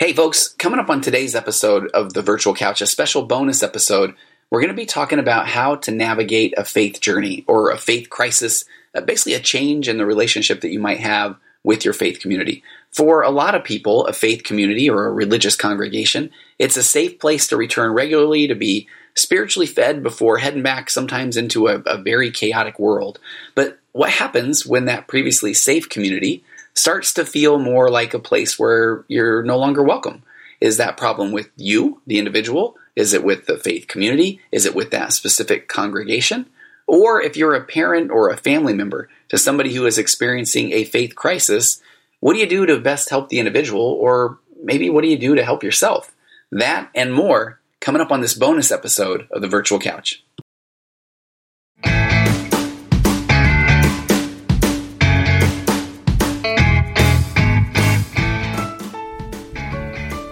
Hey, folks, coming up on today's episode of the Virtual Couch, a special bonus episode, we're going to be talking about how to navigate a faith journey or a faith crisis, uh, basically a change in the relationship that you might have with your faith community. For a lot of people, a faith community or a religious congregation, it's a safe place to return regularly, to be spiritually fed before heading back sometimes into a, a very chaotic world. But what happens when that previously safe community starts to feel more like a place where you're no longer welcome. Is that problem with you, the individual? Is it with the faith community? Is it with that specific congregation? Or if you're a parent or a family member to somebody who is experiencing a faith crisis, what do you do to best help the individual? Or maybe what do you do to help yourself? That and more coming up on this bonus episode of the Virtual Couch.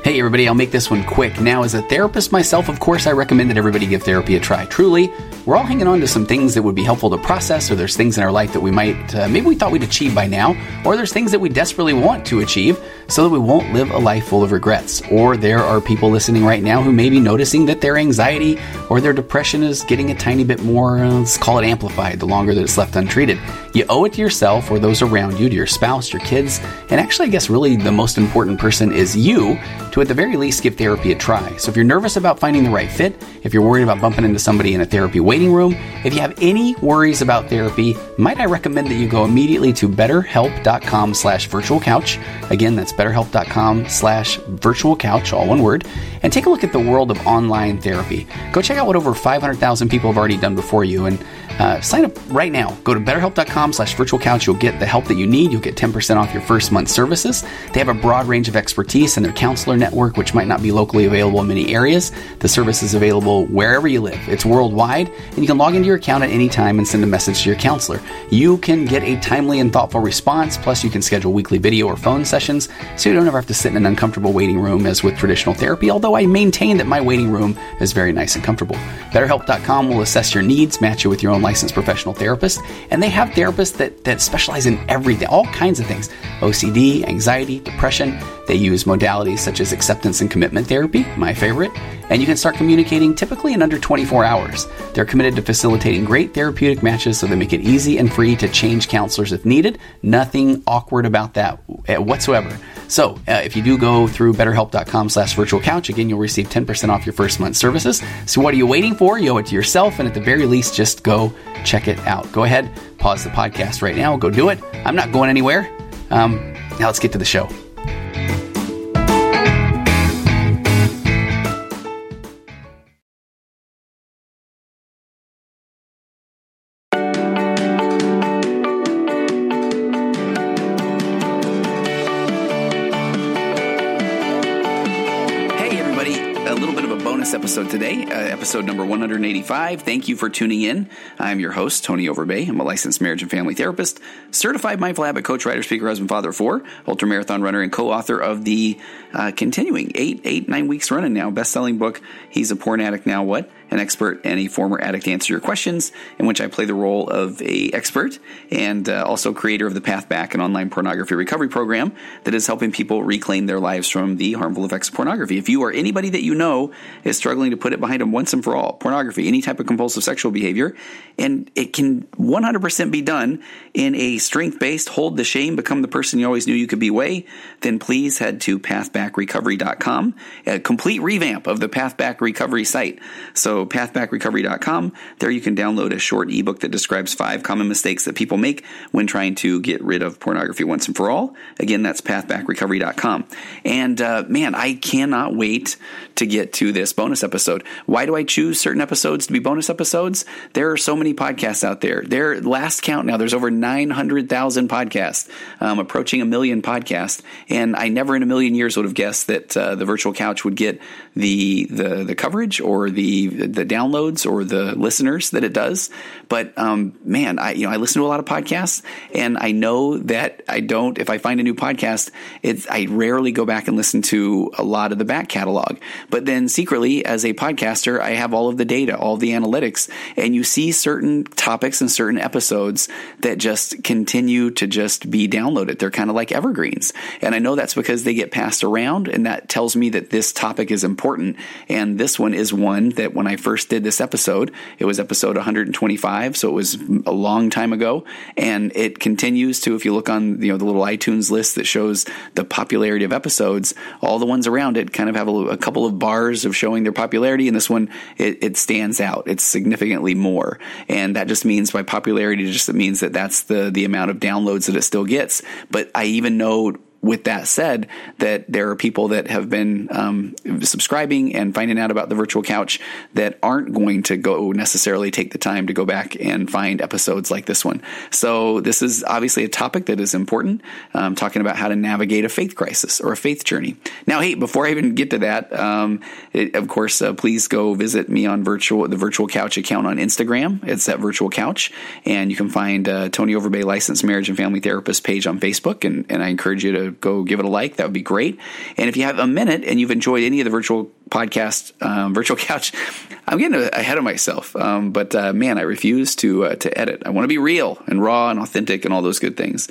Hey, everybody, I'll make this one quick. Now, as a therapist myself, of course, I recommend that everybody give therapy a try. Truly, we're all hanging on to some things that would be helpful to process, or there's things in our life that we might, uh, maybe we thought we'd achieve by now, or there's things that we desperately want to achieve so that we won't live a life full of regrets. Or there are people listening right now who may be noticing that their anxiety or their depression is getting a tiny bit more, uh, let's call it amplified, the longer that it's left untreated. You owe it to yourself or those around you, to your spouse, your kids, and actually, I guess really the most important person is you to at the very least give therapy a try. So if you're nervous about finding the right fit, if you're worried about bumping into somebody in a therapy waiting room, if you have any worries about therapy, might I recommend that you go immediately to betterhelp.com slash virtual couch. Again, that's betterhelp.com slash virtual couch, all one word, and take a look at the world of online therapy. Go check out what over 500,000 people have already done before you and uh, sign up right now. Go to betterhelp.com slash virtual couch. You'll get the help that you need. You'll get 10% off your first month services. They have a broad range of expertise in their counselor network, which might not be locally available in many areas. The service is available wherever you live. It's worldwide, and you can log into your account at any time and send a message to your counselor. You can get a timely and thoughtful response, plus you can schedule weekly video or phone sessions, so you don't ever have to sit in an uncomfortable waiting room as with traditional therapy, although I maintain that my waiting room is very nice and comfortable. BetterHelp.com will assess your needs, match you with your own licensed professional therapist, and they have therapists that, that specialize in everything, all kinds of things OCD, anxiety, depression. They use modalities such as acceptance and commitment therapy, my favorite, and you can start communicating typically in under 24 hours. They're committed to facilitating great therapeutic matches so they make it easy and free to change counselors if needed. Nothing awkward about that whatsoever. So, uh, if you do go through betterhelp.com slash virtual couch, again, you'll receive 10% off your first month services. So, what are you waiting for? You owe it to yourself, and at the very least, just go check it out. Go ahead, pause the podcast right now, go do it. I'm not going anywhere. Um, now, let's get to the show. Episode today, uh, episode number 185. Thank you for tuning in. I'm your host, Tony Overbay. I'm a licensed marriage and family therapist, certified mindful habit coach, writer, speaker, husband, father of four, ultra marathon runner, and co-author of the uh, continuing eight, eight, nine weeks running now best-selling book. He's a porn addict now. What? an expert and a former addict answer your questions, in which I play the role of a expert and uh, also creator of the Path Back, an online pornography recovery program that is helping people reclaim their lives from the harmful effects of pornography. If you or anybody that you know is struggling to put it behind them once and for all, pornography, any type of compulsive sexual behavior, and it can 100% be done in a strength-based, hold the shame, become the person you always knew you could be way, then please head to pathbackrecovery.com, a complete revamp of the Pathback Recovery site. So pathbackrecovery.com. There you can download a short ebook that describes five common mistakes that people make when trying to get rid of pornography once and for all. Again, that's pathbackrecovery.com. And uh, man, I cannot wait to get to this bonus episode. Why do I choose certain episodes to be bonus episodes? There are so many podcasts out there. There, last count now, there's over 900,000 podcasts, um, approaching a million podcasts. And I never in a million years would have guessed that uh, the virtual couch would get the, the, the coverage or the, the downloads or the listeners that it does. But um, man, I you know I listen to a lot of podcasts, and I know that I don't. If I find a new podcast, it's I rarely go back and listen to a lot of the back catalog. But then secretly, as a podcaster, I have all of the data, all the analytics, and you see certain topics and certain episodes that just continue to just be downloaded. They're kind of like evergreens. And I know that's because they get passed around, and that tells me that this topic is important. And this one is one that when I first did this episode, it was episode 125, so it was a long time ago, and it continues to. If you look on you know the little iTunes list that shows the popularity of episodes, all the ones around it kind of have a, a couple of bars of showing their popularity, and this one it, it stands out. It's significantly more, and that just means by popularity, just it means that that's the the amount of downloads that it still gets. But I even know with that said, that there are people that have been um, subscribing and finding out about the virtual couch that aren't going to go necessarily take the time to go back and find episodes like this one. So this is obviously a topic that is important. Um, talking about how to navigate a faith crisis or a faith journey. Now, hey, before I even get to that, um, it, of course, uh, please go visit me on virtual the virtual couch account on Instagram. It's at virtual couch, and you can find uh, Tony Overbay licensed marriage and family therapist page on Facebook, and, and I encourage you to go give it a like. That would be great. And if you have a minute and you've enjoyed any of the virtual podcast, um, virtual couch, I'm getting ahead of myself. Um, but uh, man, I refuse to uh, to edit. I want to be real and raw and authentic and all those good things.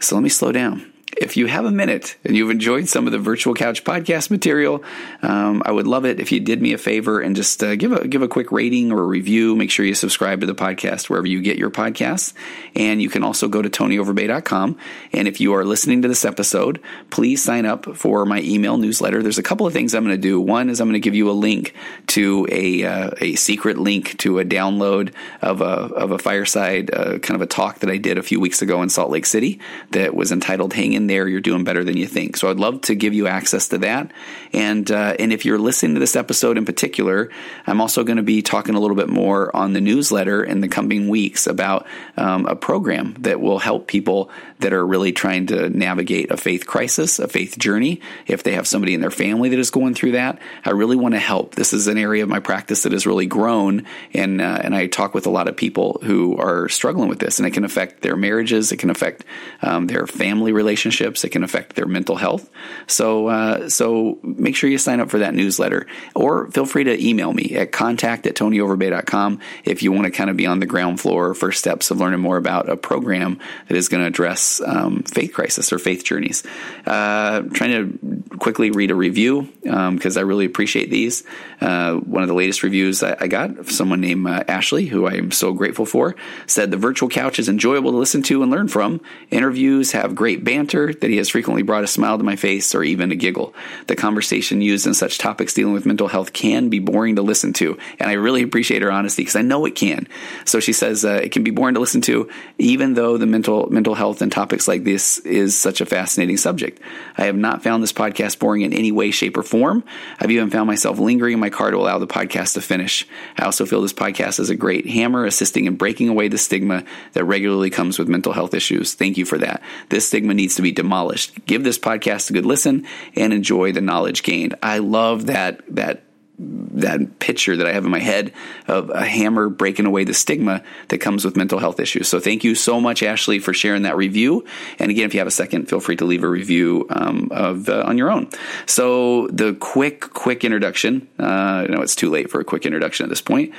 So let me slow down if you have a minute and you've enjoyed some of the Virtual Couch podcast material, um, I would love it if you did me a favor and just uh, give a give a quick rating or review. Make sure you subscribe to the podcast wherever you get your podcasts, and you can also go to tonyoverbay.com. And if you are listening to this episode, please sign up for my email newsletter. There's a couple of things I'm going to do. One is I'm going to give you a link to a uh, a secret link to a download of a of a fireside uh, kind of a talk that I did a few weeks ago in Salt Lake City that was entitled "Hang in there, you're doing better than you think. So I'd love to give you access to that. And uh, and if you're listening to this episode in particular, I'm also going to be talking a little bit more on the newsletter in the coming weeks about um, a program that will help people that are really trying to navigate a faith crisis, a faith journey. If they have somebody in their family that is going through that, I really want to help. This is an area of my practice that has really grown, and uh, and I talk with a lot of people who are struggling with this, and it can affect their marriages, it can affect um, their family relationships, it can affect their mental health. So uh, so make sure you sign up for that newsletter, or feel free to email me at contact at tonyoverbay.com if you want to kind of be on the ground floor, first steps of learning more about a program that is going to address um, faith crisis or faith journeys. Uh, trying to quickly read a review because um, I really appreciate these. Uh, one of the latest reviews I, I got, someone named uh, Ashley, who I am so grateful for, said the virtual couch is enjoyable to listen to and learn from. Interviews have great banter that he has frequently brought a smile to my face or even a giggle. The conversation used in such topics dealing with mental health can be boring to listen to, and I really appreciate her honesty because I know it can. So she says uh, it can be boring to listen to, even though the mental mental health and topics like this is such a fascinating subject. I have not found this podcast boring in any way, shape, or form. I've even found myself lingering in my car to allow the podcast to finish. I also feel this podcast is a great hammer assisting in breaking away the stigma that regularly comes with mental health issues. Thank you for that. This stigma needs to be demolished. Give this podcast a good listen and enjoy the knowledge gained. I love that that that picture that I have in my head of a hammer breaking away the stigma that comes with mental health issues. So thank you so much, Ashley, for sharing that review. And again, if you have a second, feel free to leave a review um, of uh, on your own. So the quick, quick introduction. Uh, I know it's too late for a quick introduction at this point.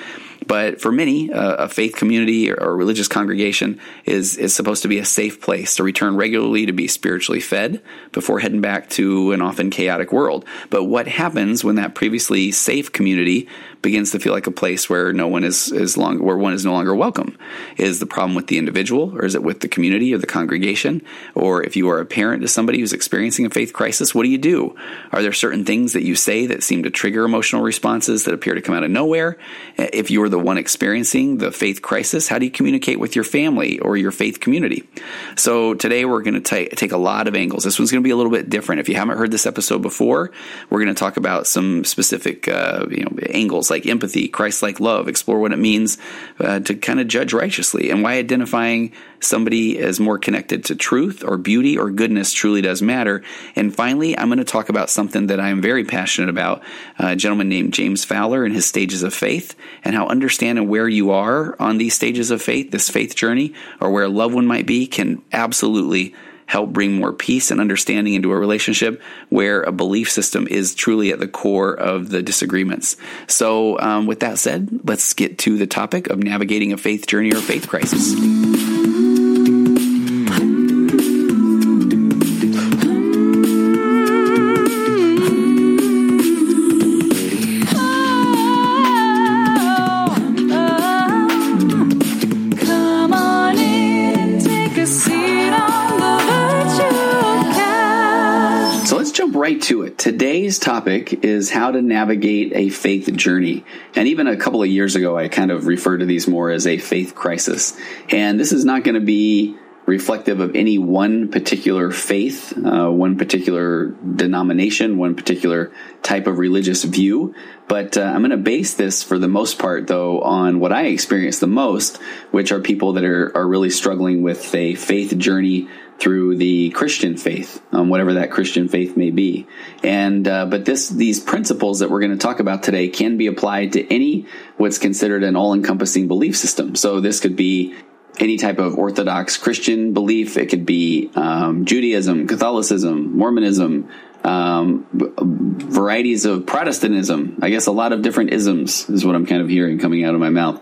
But for many, uh, a faith community or, or religious congregation is is supposed to be a safe place to return regularly to be spiritually fed before heading back to an often chaotic world. But what happens when that previously safe community begins to feel like a place where no one is is long where one is no longer welcome? Is the problem with the individual, or is it with the community or the congregation? Or if you are a parent to somebody who's experiencing a faith crisis, what do you do? Are there certain things that you say that seem to trigger emotional responses that appear to come out of nowhere? If you are the one experiencing the faith crisis, how do you communicate with your family or your faith community? So today we're going to take a lot of angles. This one's going to be a little bit different. If you haven't heard this episode before, we're going to talk about some specific uh, you know angles like empathy, Christ-like love, explore what it means uh, to kind of judge righteously, and why identifying somebody as more connected to truth or beauty or goodness truly does matter. And finally, I'm going to talk about something that I'm very passionate about. a gentleman named James Fowler and his stages of faith, and how understanding where you are on these stages of faith, this faith journey, or where a loved one might be, can absolutely help bring more peace and understanding into a relationship where a belief system is truly at the core of the disagreements. So, um, with that said, let's get to the topic of navigating a faith journey or faith crisis. Today's topic is how to navigate a faith journey. And even a couple of years ago, I kind of referred to these more as a faith crisis. And this is not going to be reflective of any one particular faith, uh, one particular denomination, one particular type of religious view. But uh, I'm going to base this for the most part, though, on what I experience the most, which are people that are, are really struggling with a faith journey through the Christian faith, um, whatever that Christian faith may be. And uh, but this these principles that we're going to talk about today can be applied to any what's considered an all-encompassing belief system. So this could be any type of Orthodox Christian belief. It could be um, Judaism, Catholicism, Mormonism. Um, varieties of Protestantism. I guess a lot of different isms is what I'm kind of hearing coming out of my mouth.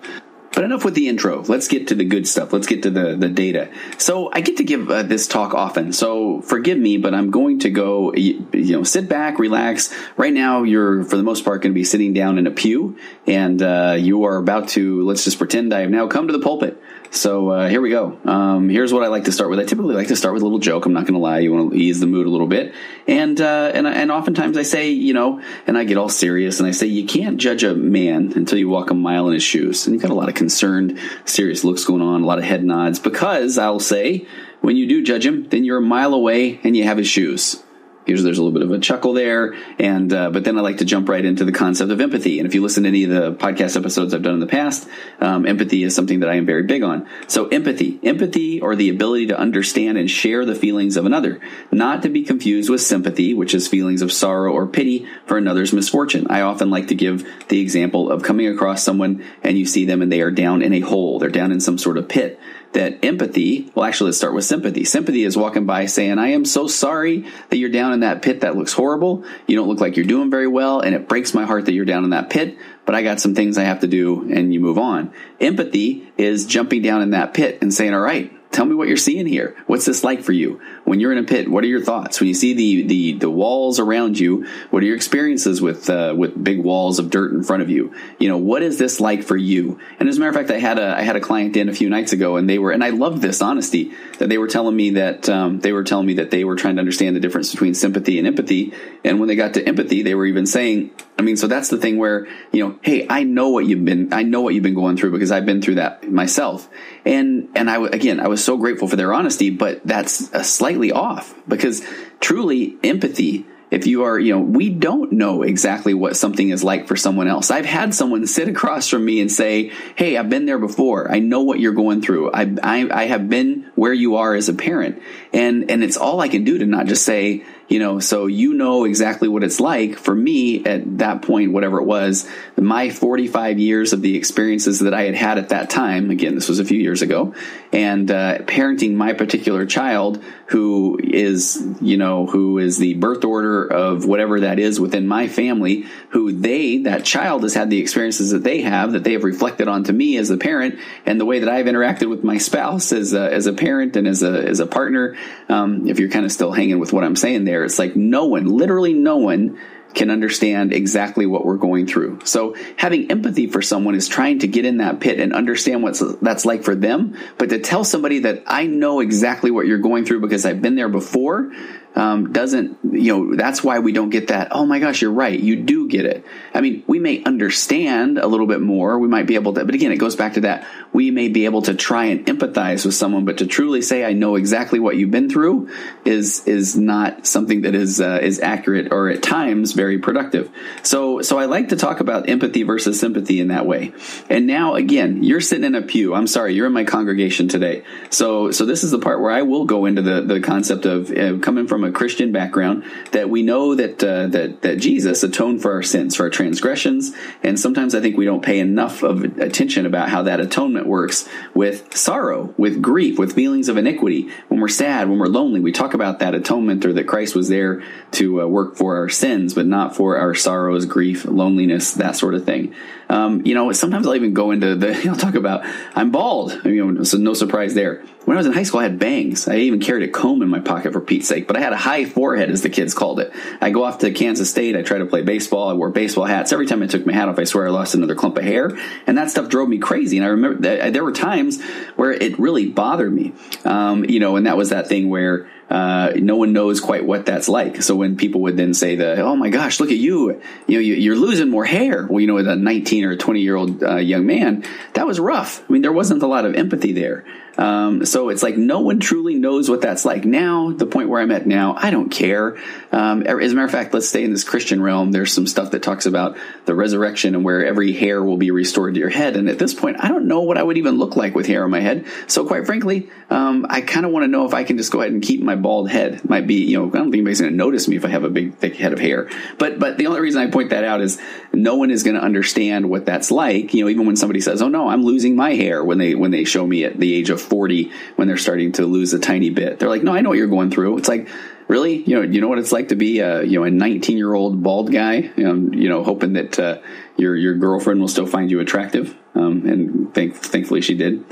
But enough with the intro. Let's get to the good stuff. Let's get to the, the data. So I get to give uh, this talk often. So forgive me, but I'm going to go, you, you, know, sit back, relax. Right now, you're for the most part going to be sitting down in a pew and uh, you are about to, let's just pretend I have now come to the pulpit. So uh, here we go. Um, here's what I like to start with. I typically like to start with a little joke. I'm not going to lie. You want to ease the mood a little bit, and uh, and and oftentimes I say, you know, and I get all serious and I say, you can't judge a man until you walk a mile in his shoes. And you've got a lot of concerned, serious looks going on, a lot of head nods, because I'll say, when you do judge him, then you're a mile away and you have his shoes. Here's there's a little bit of a chuckle there, and uh, but then I like to jump right into the concept of empathy. And if you listen to any of the podcast episodes I've done in the past, um, empathy is something that I am very big on. So empathy, empathy, or the ability to understand and share the feelings of another, not to be confused with sympathy, which is feelings of sorrow or pity for another's misfortune. I often like to give the example of coming across someone and you see them and they are down in a hole, they're down in some sort of pit that empathy, well, actually, let's start with sympathy. Sympathy is walking by saying, I am so sorry that you're down in that pit that looks horrible. You don't look like you're doing very well. And it breaks my heart that you're down in that pit, but I got some things I have to do and you move on. Empathy is jumping down in that pit and saying, all right, tell me what you're seeing here. What's this like for you? When you're in a pit, what are your thoughts? When you see the the, the walls around you, what are your experiences with uh, with big walls of dirt in front of you? You know, what is this like for you? And as a matter of fact, I had a I had a client in a few nights ago, and they were and I loved this honesty that they were telling me that um, they were telling me that they were trying to understand the difference between sympathy and empathy. And when they got to empathy, they were even saying, I mean, so that's the thing where you know, hey, I know what you've been I know what you've been going through because I've been through that myself. And and I again, I was so grateful for their honesty, but that's slightly off because truly empathy if you are, you know, we don't know exactly what something is like for someone else. I've had someone sit across from me and say, Hey, I've been there before. I know what you're going through. I, I, I have been where you are as a parent. And, and it's all I can do to not just say, you know, so you know exactly what it's like. For me, at that point, whatever it was, my 45 years of the experiences that I had had at that time, again, this was a few years ago, and uh, parenting my particular child who is, you know, who is the birth order of whatever that is within my family, who they, that child has had the experiences that they have, that they have reflected onto me as a parent, and the way that I've interacted with my spouse as a, as a parent and as a, as a partner. Um, if you're kind of still hanging with what I'm saying there, it's like no one, literally no one can understand exactly what we're going through. So having empathy for someone is trying to get in that pit and understand what that's like for them. But to tell somebody that I know exactly what you're going through because I've been there before, um, doesn't, you know, that's why we don't get that. Oh my gosh, you're right. You do get it. I mean, we may understand a little bit more. We might be able to, but again, it goes back to that. We may be able to try and empathize with someone, but to truly say, I know exactly what you've been through is, is not something that is, uh, is accurate or at times very productive. So, so I like to talk about empathy versus sympathy in that way. And now, again, you're sitting in a pew. I'm sorry, you're in my congregation today. So, so this is the part where I will go into the, the concept of uh, coming from a Christian background that we know that, uh, that, that Jesus atoned for our sins, for our transgressions. And sometimes I think we don't pay enough of attention about how that atonement works with sorrow, with grief, with feelings of iniquity. When we're sad, when we're lonely, we talk about that atonement or that Christ was there to uh, work for our sins, but not for our sorrows, grief, loneliness, that sort of thing. Um, you know, sometimes I'll even go into the, I'll talk about, I'm bald. You know, so no surprise there. When I was in high school, I had bangs. I even carried a comb in my pocket for Pete's sake, but I had a high forehead, as the kids called it. I go off to Kansas State. I try to play baseball. I wore baseball hats. Every time I took my hat off, I swear I lost another clump of hair. And that stuff drove me crazy. And I remember that there were times where it really bothered me. Um, you know, and that was that thing where, uh, no one knows quite what that's like. So when people would then say the, oh my gosh, look at you, you know, you, are losing more hair. Well, you know, with a 19 or 20 year old uh, young man, that was rough. I mean, there wasn't a lot of empathy there. Um, so it's like no one truly knows what that's like. Now, the point where I'm at now, I don't care. Um, as a matter of fact, let's stay in this Christian realm. There's some stuff that talks about the resurrection and where every hair will be restored to your head. And at this point, I don't know what I would even look like with hair on my head. So quite frankly, um, I kind of want to know if I can just go ahead and keep my bald head. Might be, you know, I don't think anybody's going to notice me if I have a big, thick head of hair. But, but the only reason I point that out is no one is going to understand what that's like. You know, even when somebody says, "Oh no, I'm losing my hair," when they when they show me at the age of 40 when they're starting to lose a tiny bit. They're like, no, I know what you're going through. It's like, really? You know, you know what it's like to be a, you know, a 19 year old bald guy, you know, you know hoping that, uh, your, your girlfriend will still find you attractive. Um, and thank, thankfully she did.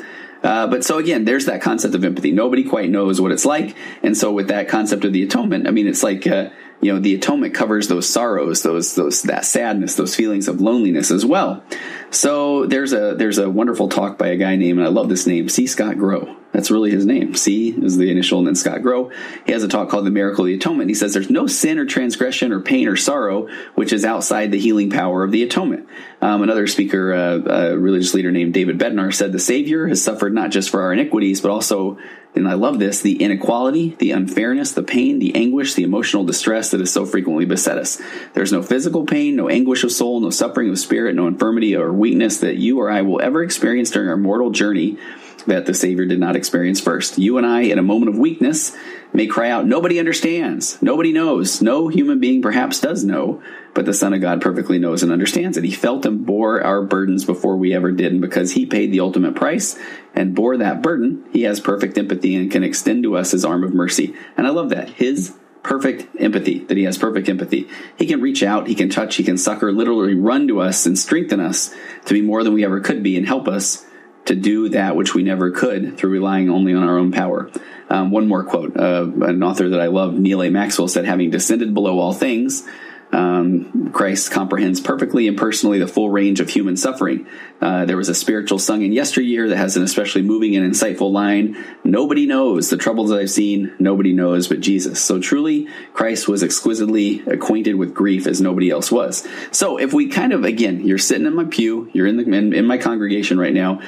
Uh, but so again, there's that concept of empathy. Nobody quite knows what it's like. And so with that concept of the atonement, I mean, it's like, uh, you know, the atonement covers those sorrows, those, those, that sadness, those feelings of loneliness as well. So there's a there's a wonderful talk by a guy named, and I love this name, C. Scott Grow. That's really his name. C is the initial, and then Scott Grow. He has a talk called The Miracle of the Atonement. He says there's no sin or transgression or pain or sorrow which is outside the healing power of the atonement. Um, another speaker, uh, a religious leader named David Bednar, said the Savior has suffered not just for our iniquities, but also and I love this, the inequality, the unfairness, the pain, the anguish, the emotional distress that is so frequently beset us. There's no physical pain, no anguish of soul, no suffering of spirit, no infirmity or weakness that you or I will ever experience during our mortal journey that the Savior did not experience first. You and I, in a moment of weakness, may cry out, Nobody understands. Nobody knows. No human being perhaps does know, but the Son of God perfectly knows and understands it. He felt and bore our burdens before we ever did. And because He paid the ultimate price and bore that burden, He has perfect empathy and can extend to us His arm of mercy. And I love that. His perfect empathy, that he has perfect empathy. He can reach out, he can touch, he can succor, literally run to us and strengthen us to be more than we ever could be and help us to do that which we never could through relying only on our own power. Um, one more quote. Uh, an author that I love, Neal A. Maxwell, said, having descended below all things, um, Christ comprehends perfectly and personally the full range of human suffering. Uh, there was a spiritual sung in yesteryear that has an especially moving and insightful line. Nobody knows the troubles I've seen. Nobody knows but Jesus. So truly, Christ was exquisitely acquainted with grief as nobody else was. So if we kind of, again, you're sitting in my pew, you're in the, in, in my congregation right now.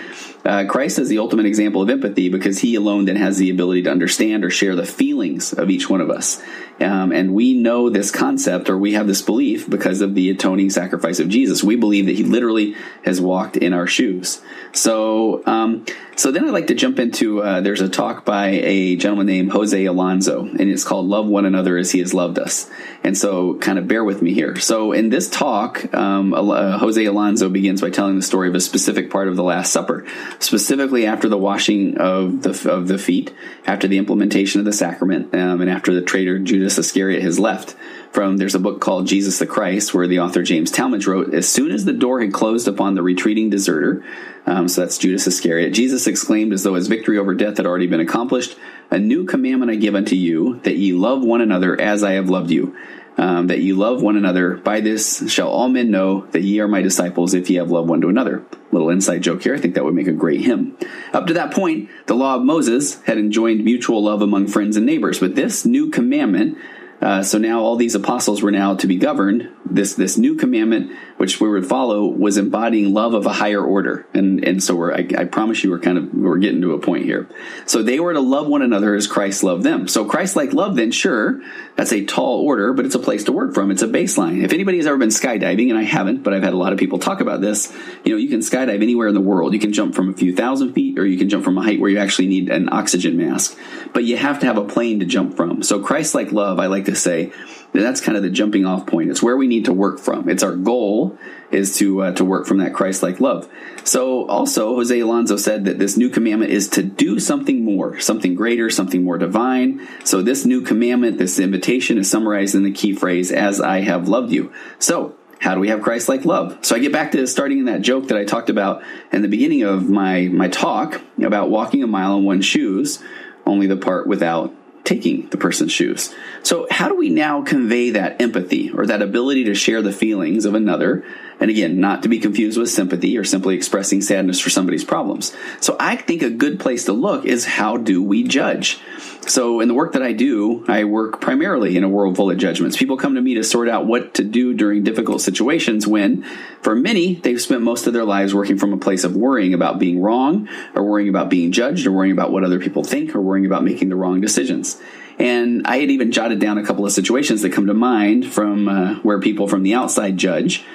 Uh, Christ is the ultimate example of empathy because he alone then has the ability to understand or share the feelings of each one of us. Um, and we know this concept or we have this belief because of the atoning sacrifice of Jesus. We believe that he literally has walked in our shoes. So, um, so then I'd like to jump into uh, there's a talk by a gentleman named Jose Alonso, and it's called Love One Another as He Has Loved Us. And so, kind of bear with me here. So, in this talk, um, uh, Jose Alonso begins by telling the story of a specific part of the Last Supper, specifically after the washing of the, of the feet, after the implementation of the sacrament, um, and after the traitor Judas Iscariot has left from there's a book called Jesus the Christ where the author James Talmage wrote as soon as the door had closed upon the retreating deserter um, so that's Judas Iscariot. Jesus exclaimed as though his victory over death had already been accomplished a new commandment I give unto you that ye love one another as I have loved you. Um, that ye love one another. By this shall all men know that ye are my disciples if ye have love one to another. Little inside joke here. I think that would make a great hymn. Up to that point the law of Moses had enjoined mutual love among friends and neighbors but this new commandment uh, so now all these apostles were now to be governed this this new commandment, which we would follow, was embodying love of a higher order, and and so we're I, I promise you we're kind of we're getting to a point here. So they were to love one another as Christ loved them. So Christ like love, then sure, that's a tall order, but it's a place to work from. It's a baseline. If anybody has ever been skydiving, and I haven't, but I've had a lot of people talk about this, you know, you can skydive anywhere in the world. You can jump from a few thousand feet, or you can jump from a height where you actually need an oxygen mask, but you have to have a plane to jump from. So Christ like love, I like to say that's kind of the jumping off point. It's where we need to work from. It's our goal is to uh, to work from that Christ-like love. So also Jose Alonso said that this new commandment is to do something more, something greater, something more divine. So this new commandment, this invitation is summarized in the key phrase as I have loved you. So how do we have Christ-like love? So I get back to starting in that joke that I talked about in the beginning of my my talk about walking a mile in one's shoes, only the part without taking the person's shoes. So, how do we now convey that empathy or that ability to share the feelings of another? And again, not to be confused with sympathy or simply expressing sadness for somebody's problems. So, I think a good place to look is how do we judge? So, in the work that I do, I work primarily in a world full of judgments. People come to me to sort out what to do during difficult situations when, for many, they've spent most of their lives working from a place of worrying about being wrong, or worrying about being judged, or worrying about what other people think, or worrying about making the wrong decisions. And I had even jotted down a couple of situations that come to mind from uh, where people from the outside judge,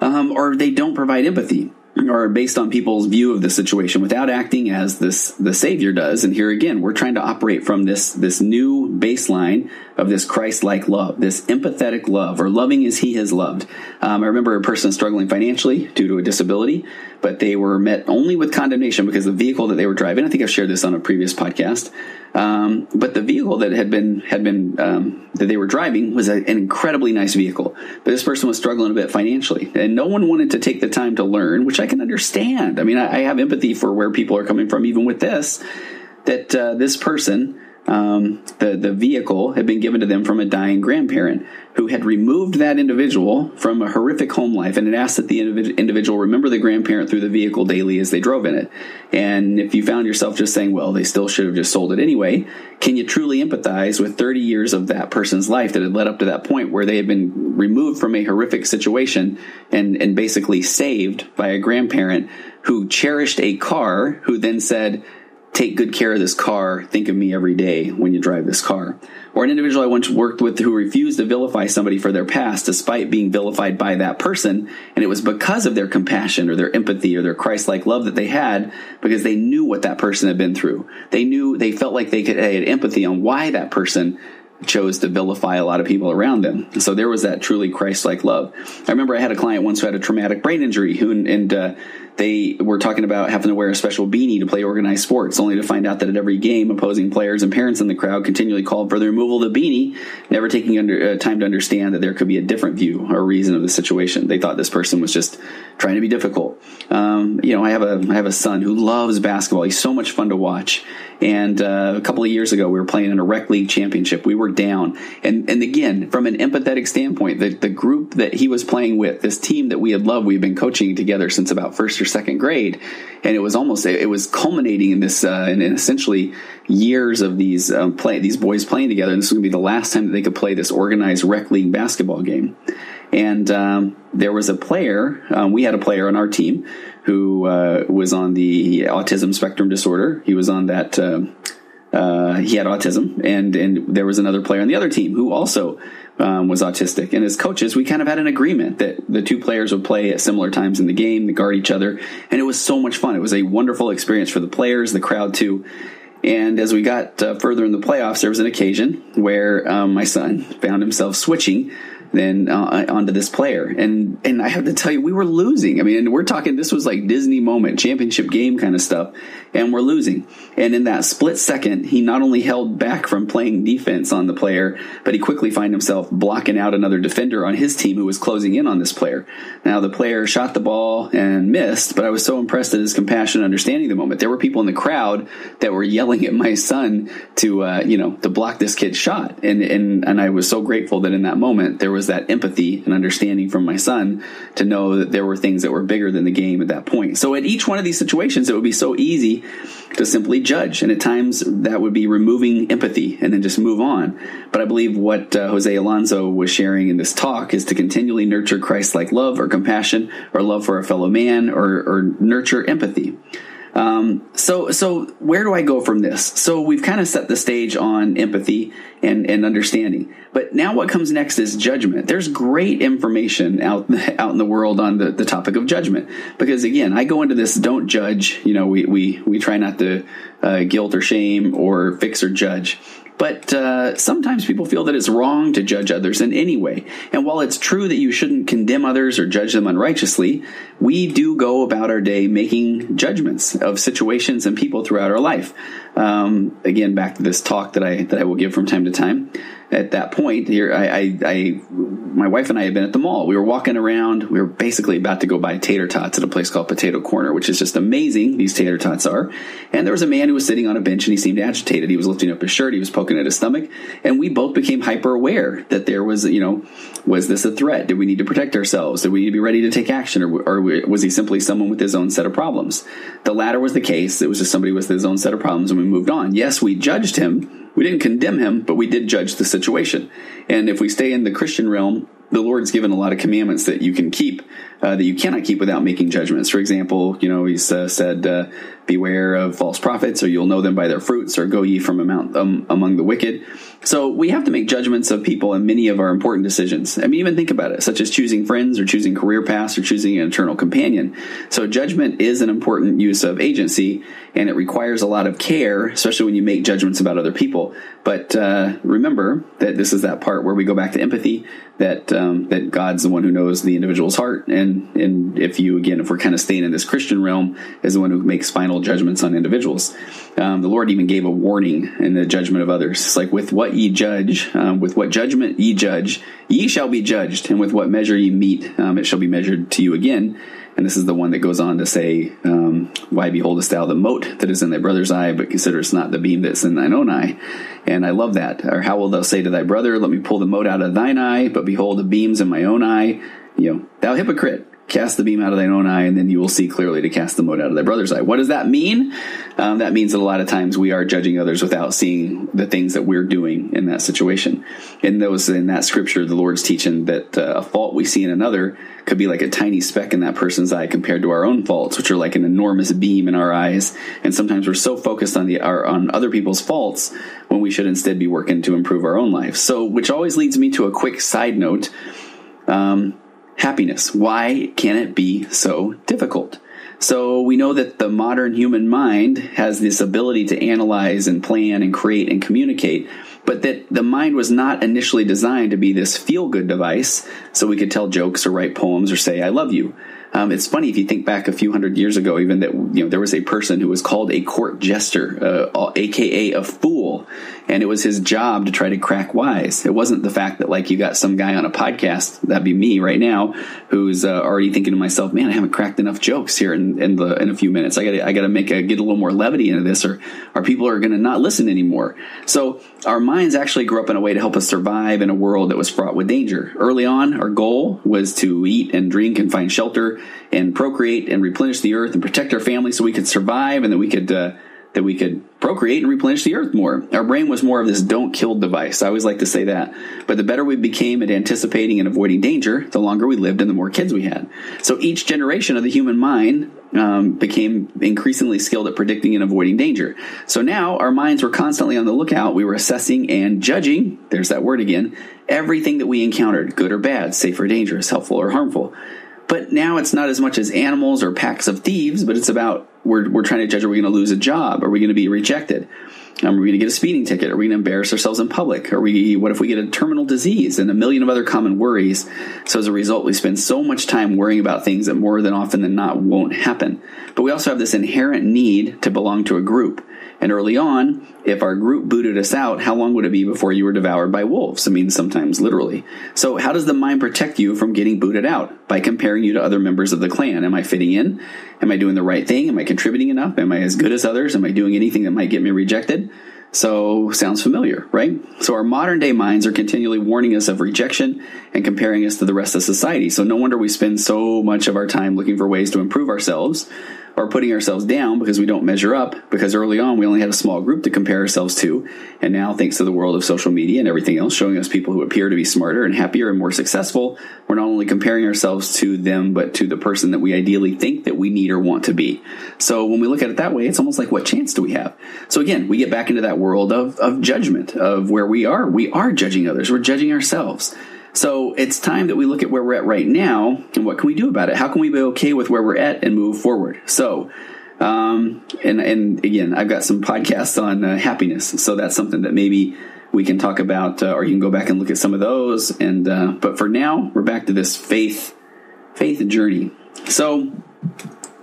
um, or they don't provide empathy or based on people's view of the situation without acting as this the savior does. And here again we're trying to operate from this this new baseline of this christ-like love this empathetic love or loving as he has loved. Um, i remember a person struggling financially due to a disability but they were met only with condemnation because the vehicle that they were driving i think i've shared this on a previous podcast um, but the vehicle that had been had been um, that they were driving was a, an incredibly nice vehicle. But this person was struggling a bit financially, and no one wanted to take the time to learn, which I can understand. I mean, I, I have empathy for where people are coming from, even with this. That uh, this person um, the the vehicle had been given to them from a dying grandparent who had removed that individual from a horrific home life and had asked that the individual remember the grandparent through the vehicle daily as they drove in it. And if you found yourself just saying, "Well, they still should have just sold it anyway," can you truly empathize with 30 years of that person's life that had led up to that point where they had been removed from a horrific situation and and basically saved by a grandparent who cherished a car who then said take good care of this car. Think of me every day when you drive this car. Or an individual I once worked with who refused to vilify somebody for their past despite being vilified by that person. And it was because of their compassion or their empathy or their Christ like love that they had because they knew what that person had been through. They knew, they felt like they could they had empathy on why that person chose to vilify a lot of people around them. So there was that truly Christ-like love. I remember I had a client once who had a traumatic brain injury who, and, uh, they were talking about having to wear a special beanie to play organized sports, only to find out that at every game, opposing players and parents in the crowd continually called for the removal of the beanie, never taking under, uh, time to understand that there could be a different view or reason of the situation. They thought this person was just trying to be difficult. Um, you know, I have a I have a son who loves basketball. He's so much fun to watch. And uh, a couple of years ago, we were playing in a rec league championship. We were down, and and again, from an empathetic standpoint, the the group that he was playing with, this team that we had loved, we've been coaching together since about first or second grade, and it was almost it was culminating in this uh, in essentially years of these um, play these boys playing together. And this was going to be the last time that they could play this organized rec league basketball game. And um, there was a player. Um, we had a player on our team who uh, was on the autism spectrum disorder. He was on that. Uh, uh, he had autism, and and there was another player on the other team who also um, was autistic. And as coaches, we kind of had an agreement that the two players would play at similar times in the game, to guard each other, and it was so much fun. It was a wonderful experience for the players, the crowd too. And as we got uh, further in the playoffs, there was an occasion where um, my son found himself switching then uh, onto this player. And and I have to tell you, we were losing. I mean, we're talking this was like Disney moment, championship game kind of stuff, and we're losing. And in that split second, he not only held back from playing defense on the player, but he quickly find himself blocking out another defender on his team who was closing in on this player. Now the player shot the ball and missed, but I was so impressed at his compassion and understanding the moment. There were people in the crowd that were yelling at my son to uh, you know to block this kid's shot, and and and I was so grateful that in that moment there was was that empathy and understanding from my son to know that there were things that were bigger than the game at that point. So at each one of these situations, it would be so easy to simply judge. And at times that would be removing empathy and then just move on. But I believe what uh, Jose Alonso was sharing in this talk is to continually nurture Christ like love or compassion or love for a fellow man or, or nurture empathy. Um, so, so where do I go from this? So we've kind of set the stage on empathy and, and understanding, but now what comes next is judgment. There's great information out, out in the world on the, the topic of judgment, because again, I go into this, don't judge, you know, we, we, we try not to, uh, guilt or shame or fix or judge. But uh, sometimes people feel that it's wrong to judge others in any way. And while it's true that you shouldn't condemn others or judge them unrighteously, we do go about our day making judgments of situations and people throughout our life. Um, again, back to this talk that I that I will give from time to time at that point here, I, I, I, my wife and I had been at the mall. We were walking around. We were basically about to go buy tater tots at a place called Potato Corner, which is just amazing. These tater tots are. And there was a man who was sitting on a bench and he seemed agitated. He was lifting up his shirt. He was poking at his stomach. And we both became hyper aware that there was, you know, was this a threat? Did we need to protect ourselves? Did we need to be ready to take action? Or, or was he simply someone with his own set of problems? The latter was the case. It was just somebody with his own set of problems and we moved on. Yes, we judged him we didn't condemn him, but we did judge the situation. And if we stay in the Christian realm, the Lord's given a lot of commandments that you can keep, uh, that you cannot keep without making judgments. For example, you know, He's uh, said, uh, "Beware of false prophets, or you'll know them by their fruits, or go ye from um, among the wicked." So we have to make judgments of people in many of our important decisions. I mean, even think about it, such as choosing friends, or choosing career paths, or choosing an eternal companion. So judgment is an important use of agency, and it requires a lot of care, especially when you make judgments about other people. But uh, remember that this is that part where we go back to empathy. That um, that God's the one who knows the individual's heart, and and if you again, if we're kind of staying in this Christian realm, is the one who makes final judgments on individuals. Um, the Lord even gave a warning in the judgment of others. It's like with what ye judge, um, with what judgment ye judge, ye shall be judged, and with what measure ye meet, um, it shall be measured to you again. And this is the one that goes on to say, um, Why beholdest thou the mote that is in thy brother's eye, but considerest not the beam that's in thine own eye? And I love that. Or how will thou say to thy brother, Let me pull the mote out of thine eye, but behold the beams in my own eye? You know, thou hypocrite cast the beam out of thine own eye, and then you will see clearly to cast the mote out of thy brother's eye. What does that mean? Um, that means that a lot of times we are judging others without seeing the things that we're doing in that situation. In those in that scripture, the Lord's teaching that uh, a fault we see in another could be like a tiny speck in that person's eye compared to our own faults, which are like an enormous beam in our eyes. And sometimes we're so focused on the our, on other people's faults when we should instead be working to improve our own life. So, which always leads me to a quick side note. Um, happiness. Why can it be so difficult? So we know that the modern human mind has this ability to analyze and plan and create and communicate, but that the mind was not initially designed to be this feel good device so we could tell jokes or write poems or say, I love you. Um, it's funny if you think back a few hundred years ago, even that you know there was a person who was called a court jester, uh, aka a fool, and it was his job to try to crack wise. It wasn't the fact that like you got some guy on a podcast, that'd be me right now, who's uh, already thinking to myself, man, I haven't cracked enough jokes here in, in the in a few minutes. I got I got to make a, get a little more levity into this, or our people are going to not listen anymore. So our minds actually grew up in a way to help us survive in a world that was fraught with danger. Early on, our goal was to eat and drink and find shelter and procreate and replenish the earth and protect our family so we could survive and that we could uh, that we could procreate and replenish the earth more. Our brain was more of this don't kill device. I always like to say that. But the better we became at anticipating and avoiding danger, the longer we lived and the more kids we had. So each generation of the human mind um, became increasingly skilled at predicting and avoiding danger. So now our minds were constantly on the lookout. We were assessing and judging, there's that word again, everything that we encountered, good or bad, safe or dangerous, helpful or harmful. But now it's not as much as animals or packs of thieves, but it's about we're, we're trying to judge are we going to lose a job? Are we going to be rejected? Um, are we going to get a speeding ticket? Are we going to embarrass ourselves in public? Are we, what if we get a terminal disease and a million of other common worries? So as a result, we spend so much time worrying about things that more than often than not won't happen. But we also have this inherent need to belong to a group. And early on, if our group booted us out, how long would it be before you were devoured by wolves? I mean, sometimes literally. So, how does the mind protect you from getting booted out? By comparing you to other members of the clan. Am I fitting in? Am I doing the right thing? Am I contributing enough? Am I as good as others? Am I doing anything that might get me rejected? So, sounds familiar, right? So, our modern day minds are continually warning us of rejection and comparing us to the rest of society. So, no wonder we spend so much of our time looking for ways to improve ourselves or putting ourselves down because we don't measure up because early on we only had a small group to compare ourselves to. And now thanks to the world of social media and everything else showing us people who appear to be smarter and happier and more successful we're not only comparing ourselves to them but to the person that we ideally think that we need or want to be. So when we look at it that way it's almost like what chance do we have? So again we get back into that world of, of judgment of where we are. We are judging others. We're judging ourselves so it's time that we look at where we're at right now and what can we do about it? How can we be okay with where we're at and move forward? So, um, and and again, I've got some podcasts on uh, happiness, so that's something that maybe we can talk about, uh, or you can go back and look at some of those. And uh, but for now, we're back to this faith faith journey. So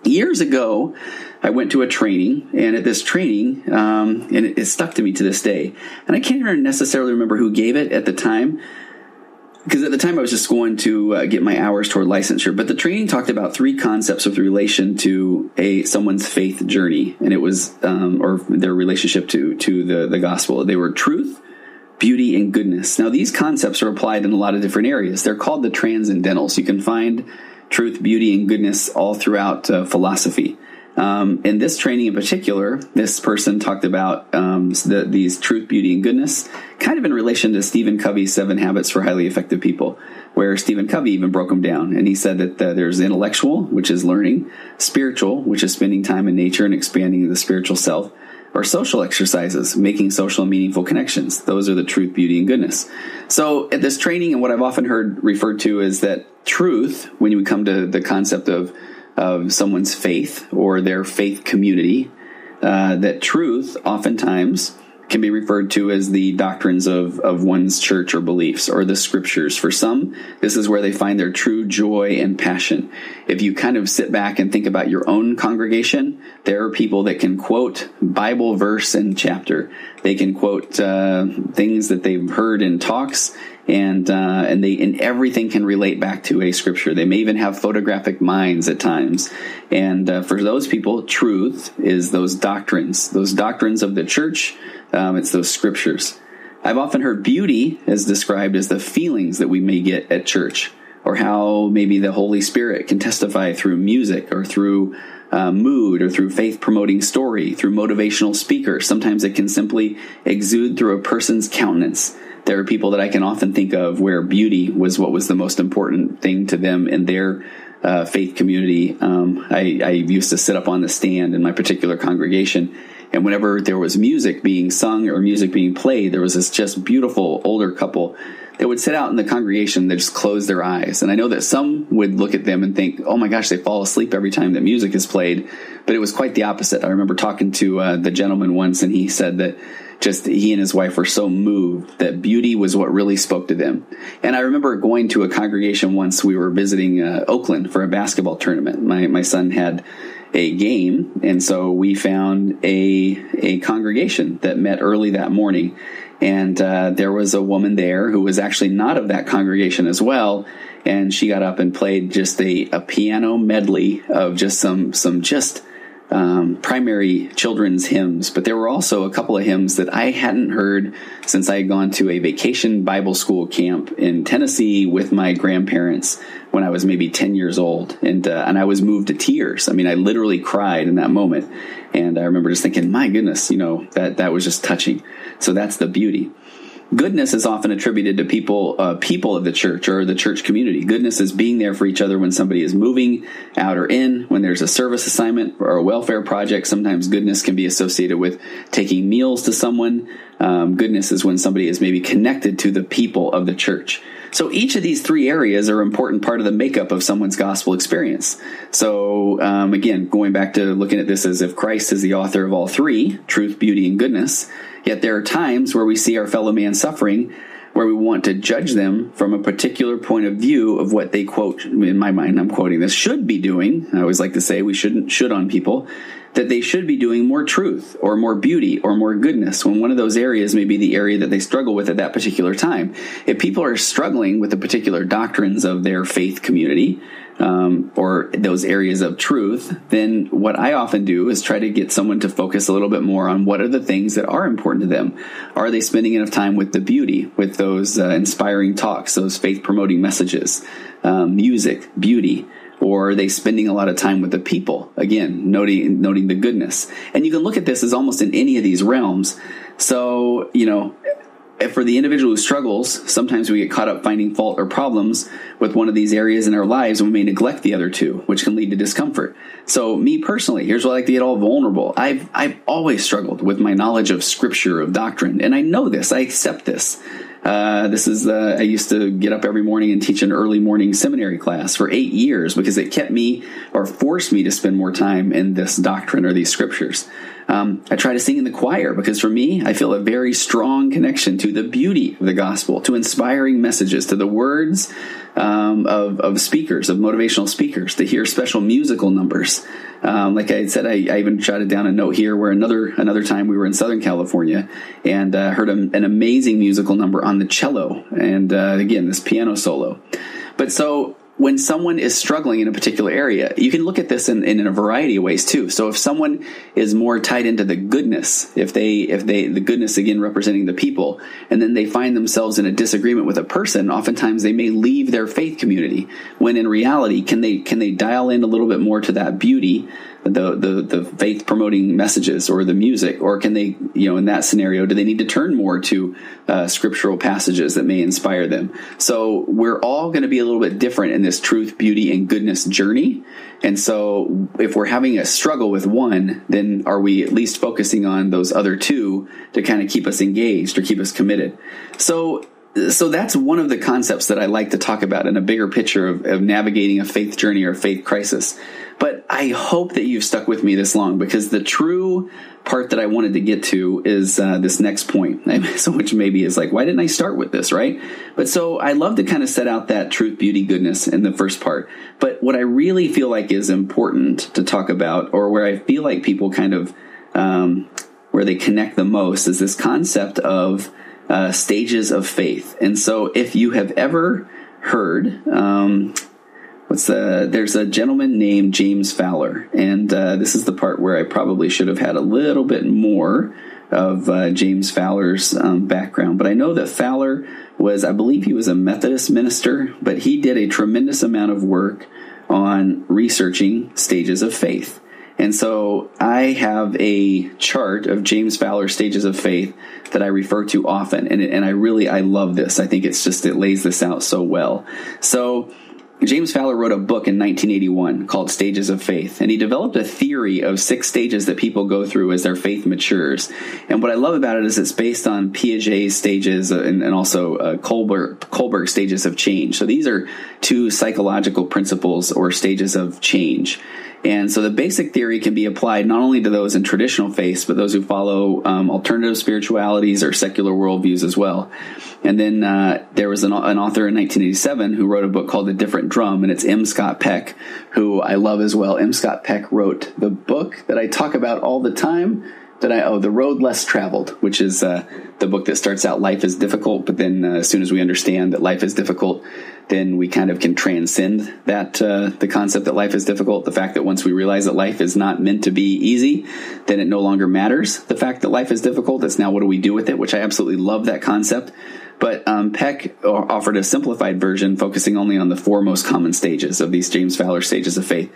years ago, I went to a training, and at this training, um, and it, it stuck to me to this day. And I can't even necessarily remember who gave it at the time because at the time I was just going to uh, get my hours toward licensure, but the training talked about three concepts with relation to a someone's faith journey, and it was um, or their relationship to to the the gospel. They were truth, beauty, and goodness. Now these concepts are applied in a lot of different areas. They're called the transcendentals. You can find truth, beauty, and goodness all throughout uh, philosophy. Um, in this training in particular, this person talked about um, the, these truth, beauty, and goodness, kind of in relation to Stephen Covey's Seven Habits for Highly Effective People, where Stephen Covey even broke them down. And he said that there's intellectual, which is learning, spiritual, which is spending time in nature and expanding the spiritual self, or social exercises, making social and meaningful connections. Those are the truth, beauty, and goodness. So at this training, and what I've often heard referred to is that truth, when you come to the concept of of someone's faith or their faith community, uh, that truth oftentimes can be referred to as the doctrines of, of one's church or beliefs or the scriptures. For some, this is where they find their true joy and passion. If you kind of sit back and think about your own congregation, there are people that can quote Bible verse and chapter. They can quote uh, things that they've heard in talks and uh, and they and everything can relate back to a scripture. They may even have photographic minds at times. And uh, for those people, truth is those doctrines, those doctrines of the church. Um, it's those scriptures. I've often heard beauty as described as the feelings that we may get at church, or how maybe the Holy Spirit can testify through music or through uh, mood or through faith promoting story, through motivational speakers. Sometimes it can simply exude through a person's countenance there are people that I can often think of where beauty was what was the most important thing to them in their uh, faith community. Um, I, I used to sit up on the stand in my particular congregation, and whenever there was music being sung or music being played, there was this just beautiful older couple that would sit out in the congregation that just close their eyes. And I know that some would look at them and think, oh my gosh, they fall asleep every time that music is played. But it was quite the opposite. I remember talking to uh, the gentleman once, and he said that just he and his wife were so moved that beauty was what really spoke to them. And I remember going to a congregation once. We were visiting uh, Oakland for a basketball tournament. My my son had a game, and so we found a a congregation that met early that morning. And uh, there was a woman there who was actually not of that congregation as well. And she got up and played just a, a piano medley of just some some just um, primary children's hymns, but there were also a couple of hymns that I hadn't heard since I had gone to a vacation Bible school camp in Tennessee with my grandparents when I was maybe 10 years old. And, uh, and I was moved to tears. I mean, I literally cried in that moment. And I remember just thinking, my goodness, you know, that, that was just touching. So that's the beauty. Goodness is often attributed to people, uh, people of the church or the church community. Goodness is being there for each other when somebody is moving out or in, when there's a service assignment or a welfare project. Sometimes goodness can be associated with taking meals to someone. Um, goodness is when somebody is maybe connected to the people of the church. So each of these three areas are an important part of the makeup of someone's gospel experience. So um, again, going back to looking at this as if Christ is the author of all three truth, beauty, and goodness. Yet there are times where we see our fellow man suffering where we want to judge them from a particular point of view of what they quote in my mind I'm quoting this should be doing. I always like to say we shouldn't should on people that they should be doing more truth or more beauty or more goodness when one of those areas may be the area that they struggle with at that particular time. If people are struggling with the particular doctrines of their faith community um, or those areas of truth, then what I often do is try to get someone to focus a little bit more on what are the things that are important to them. Are they spending enough time with the beauty, with those uh, inspiring talks, those faith promoting messages, um, music, beauty? Or are they spending a lot of time with the people? Again, noting noting the goodness. And you can look at this as almost in any of these realms. So, you know, for the individual who struggles, sometimes we get caught up finding fault or problems with one of these areas in our lives and we may neglect the other two, which can lead to discomfort. So me personally, here's what I like to get all vulnerable. I've, I've always struggled with my knowledge of scripture, of doctrine, and I know this, I accept this. Uh, this is uh, I used to get up every morning and teach an early morning seminary class for eight years because it kept me or forced me to spend more time in this doctrine or these scriptures. Um, I try to sing in the choir because for me, I feel a very strong connection to the beauty of the gospel, to inspiring messages, to the words um, of, of speakers, of motivational speakers, to hear special musical numbers. Um, like I said, I, I, even jotted down a note here where another another time we were in Southern California and uh, heard a, an amazing musical number on the cello, and uh, again this piano solo. But so when someone is struggling in a particular area, you can look at this in, in, a variety of ways too. So if someone is more tied into the goodness, if they, if they, the goodness again representing the people, and then they find themselves in a disagreement with a person, oftentimes they may leave their faith community. When in reality, can they, can they dial in a little bit more to that beauty the, the, the faith promoting messages or the music, or can they, you know, in that scenario, do they need to turn more to uh, scriptural passages that may inspire them? So we're all going to be a little bit different in this truth, beauty, and goodness journey. And so if we're having a struggle with one, then are we at least focusing on those other two to kind of keep us engaged or keep us committed? So so that's one of the concepts that I like to talk about in a bigger picture of, of navigating a faith journey or faith crisis. But I hope that you've stuck with me this long because the true part that I wanted to get to is uh, this next point. So, which maybe is like, why didn't I start with this, right? But so I love to kind of set out that truth, beauty, goodness in the first part. But what I really feel like is important to talk about, or where I feel like people kind of, um, where they connect the most, is this concept of uh, stages of faith. And so if you have ever heard, um, what's the there's a gentleman named James Fowler, and uh, this is the part where I probably should have had a little bit more of uh, James Fowler's um, background, but I know that Fowler was, I believe, he was a Methodist minister, but he did a tremendous amount of work on researching stages of faith. And so I have a chart of James Fowler's stages of faith that I refer to often. And, and I really, I love this. I think it's just, it lays this out so well. So James Fowler wrote a book in 1981 called Stages of Faith, and he developed a theory of six stages that people go through as their faith matures. And what I love about it is it's based on Piaget's stages and, and also uh, Kohlberg, Kohlberg stages of change. So these are two psychological principles or stages of change. And so the basic theory can be applied not only to those in traditional faiths, but those who follow um, alternative spiritualities or secular worldviews as well. And then uh, there was an, an, author in 1987 who wrote a book called A Different Drum, and it's M. Scott Peck, who I love as well. M. Scott Peck wrote the book that I talk about all the time. That I oh, The Road Less Traveled, which is uh, the book that starts out life is difficult, but then uh, as soon as we understand that life is difficult, then we kind of can transcend that uh, the concept that life is difficult. The fact that once we realize that life is not meant to be easy, then it no longer matters. The fact that life is difficult, it's now what do we do with it? Which I absolutely love that concept. But um, Peck offered a simplified version, focusing only on the four most common stages of these James Fowler stages of faith.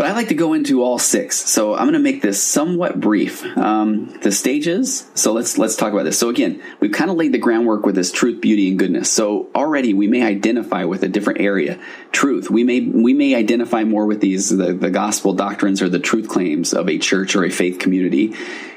But I like to go into all six, so I'm going to make this somewhat brief. Um, the stages. So let's let's talk about this. So again, we've kind of laid the groundwork with this truth, beauty, and goodness. So already we may identify with a different area. Truth. We may we may identify more with these the, the gospel doctrines or the truth claims of a church or a faith community.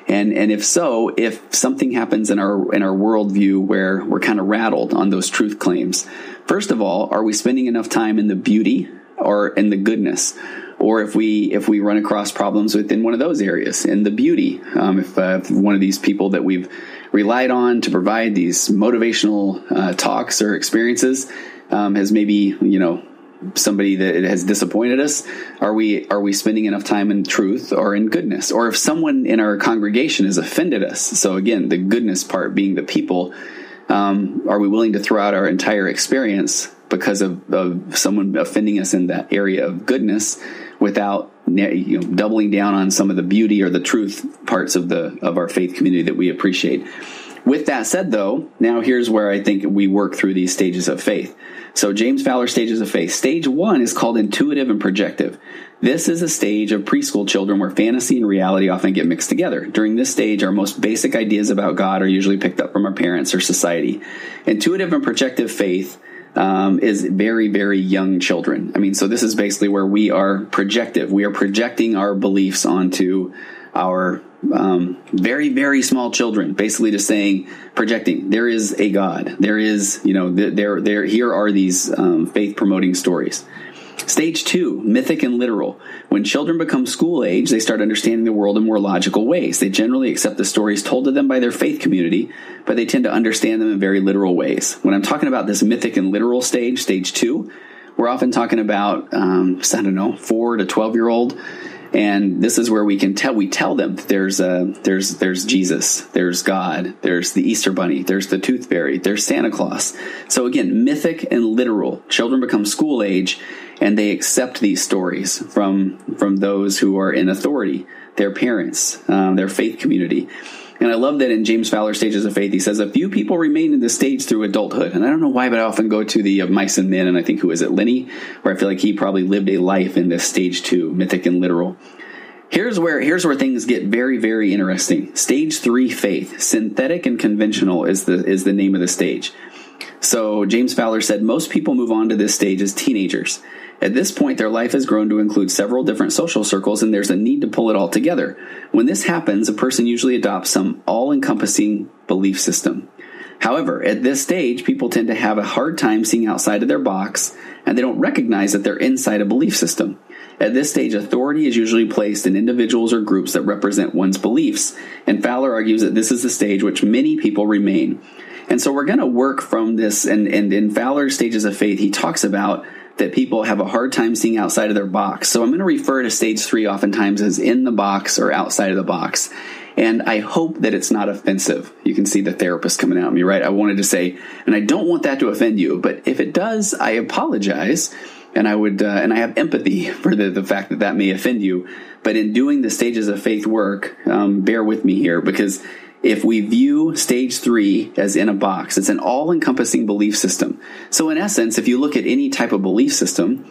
And and if so, if something happens in our in our worldview where we're kind of rattled on those truth claims, first of all, are we spending enough time in the beauty or in the goodness? or if we if we run across problems within one of those areas in the beauty um, if, uh, if, one of these people that we've relied on to provide these motivational uh, talks or experiences um, has maybe you know somebody that has disappointed us are we are we spending enough time in truth or in goodness or if someone in our congregation has offended us so again the goodness part being the people um, are we willing to throw out our entire experience because of, of someone offending us in that area of goodness without you know, doubling down on some of the beauty or the truth parts of the of our faith community that we appreciate. With that said, though, now here's where I think we work through these stages of faith. So, James Fowler stages of faith. Stage one is called intuitive and projective. This is a stage of preschool children where fantasy and reality often get mixed together. During this stage, our most basic ideas about God are usually picked up from our parents or society. Intuitive and projective faith um, is very, very young children. I mean, so this is basically where we are projective. We are projecting our beliefs onto our um, very, very small children, basically just saying, projecting, there is a God. There is, you know, there, there, here are these um, faith promoting stories. Stage two, mythic and literal. When children become school age, they start understanding the world in more logical ways. They generally accept the stories told to them by their faith community, but they tend to understand them in very literal ways. When I'm talking about this mythic and literal stage, stage two, we're often talking about, um, I don't know, four to 12 year old and this is where we can tell we tell them there's a there's there's Jesus, there's God, there's the Easter Bunny, there's the Tooth Fairy, there's Santa Claus. So again, mythic and literal. Children become school age, and they accept these stories from from those who are in authority, their parents, um, their faith community. And I love that in James Fowler's Stages of Faith, he says, A few people remain in the stage through adulthood. And I don't know why, but I often go to the of Mice and Men, and I think who is it, Lennie, where I feel like he probably lived a life in this stage two, mythic and literal. Here's where here's where things get very very interesting. Stage 3 faith, synthetic and conventional is the is the name of the stage. So James Fowler said most people move on to this stage as teenagers. At this point, their life has grown to include several different social circles, and there's a need to pull it all together. When this happens, a person usually adopts some all encompassing belief system. However, at this stage, people tend to have a hard time seeing outside of their box, and they don't recognize that they're inside a belief system. At this stage, authority is usually placed in individuals or groups that represent one's beliefs, and Fowler argues that this is the stage which many people remain. And so we're going to work from this, and, and in Fowler's stages of faith, he talks about that people have a hard time seeing outside of their box. So I'm going to refer to stage three oftentimes as in the box or outside of the box. And I hope that it's not offensive. You can see the therapist coming out at me, right? I wanted to say, and I don't want that to offend you, but if it does, I apologize. And I would, uh, and I have empathy for the, the fact that that may offend you. But in doing the stages of faith work, um, bear with me here because if we view stage three as in a box, it's an all encompassing belief system. So, in essence, if you look at any type of belief system,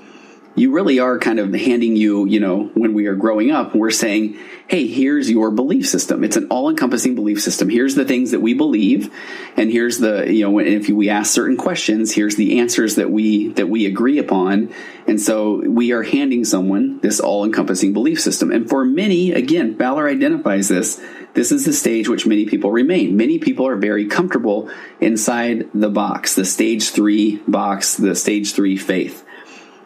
you really are kind of handing you, you know, when we are growing up, we're saying, hey, here's your belief system. It's an all encompassing belief system. Here's the things that we believe. And here's the, you know, if we ask certain questions, here's the answers that we, that we agree upon. And so we are handing someone this all encompassing belief system. And for many, again, Fowler identifies this this is the stage which many people remain. Many people are very comfortable inside the box, the stage three box, the stage three faith.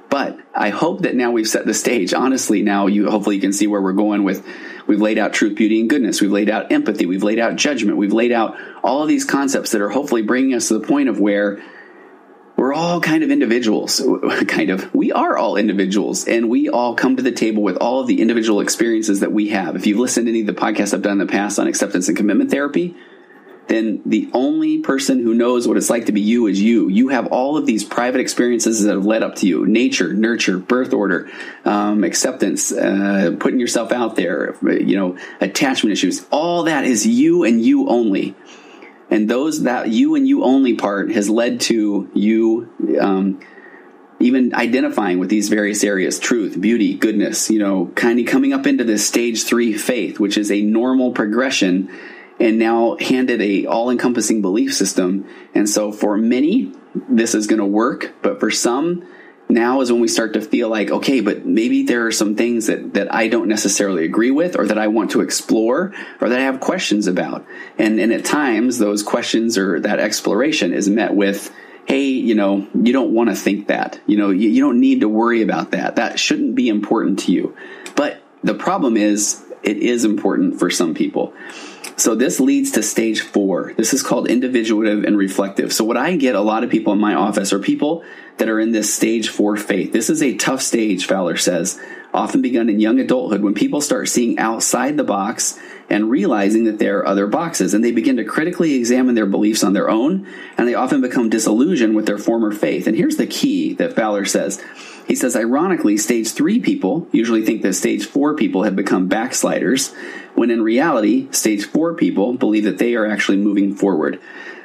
But I hope that now we've set the stage. Honestly, now you hopefully you can see where we're going with we've laid out truth, beauty, and goodness. We've laid out empathy. We've laid out judgment. We've laid out all of these concepts that are hopefully bringing us to the point of where we're all kind of individuals. Kind of. We are all individuals, and we all come to the table with all of the individual experiences that we have. If you've listened to any of the podcasts I've done in the past on acceptance and commitment therapy, then the only person who knows what it's like to be you is you. You have all of these private experiences that have led up to you nature, nurture, birth order, um, acceptance, uh, putting yourself out there, you know, attachment issues. All that is you and you only. And those that you and you only part has led to you um, even identifying with these various areas truth, beauty, goodness, you know, kind of coming up into this stage three faith, which is a normal progression and now handed a all-encompassing belief system. And so for many, this is going to work, but for some, now is when we start to feel like, okay, but maybe there are some things that, that I don't necessarily agree with or that I want to explore or that I have questions about. And, and at times those questions or that exploration is met with, Hey, you know, you don't want to think that, you know, you, you don't need to worry about that. That shouldn't be important to you. But the problem is it is important for some people. So this leads to stage four. This is called individuative and reflective. So what I get a lot of people in my office are people that are in this stage four faith. This is a tough stage, Fowler says. often begun in young adulthood when people start seeing outside the box and realizing that there are other boxes and they begin to critically examine their beliefs on their own and they often become disillusioned with their former faith. And here's the key that Fowler says. He says, ironically, stage three people usually think that stage four people have become backsliders, when in reality, stage four people believe that they are actually moving forward.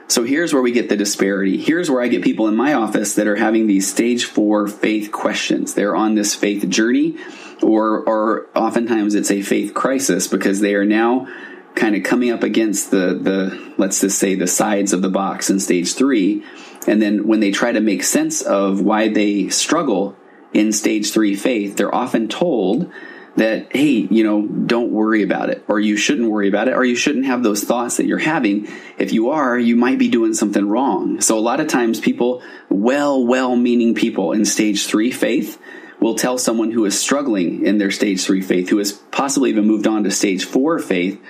So here's where we get the disparity. Here's where I get people in my office that are having these stage four faith questions. They're on this faith journey, or, or oftentimes it's a faith crisis because they are now kind of coming up against the, the, let's just say the sides of the box in stage three. And then when they try to make sense of why they struggle in stage three faith, they're often told that, hey, you know, don't worry about it, or you shouldn't worry about it, or you shouldn't have those thoughts that you're having. If you are, you might be doing something wrong. So a lot of times people, well, well meaning people in stage three faith, will tell someone who is struggling in their stage three faith, who has possibly even moved on to stage four faith,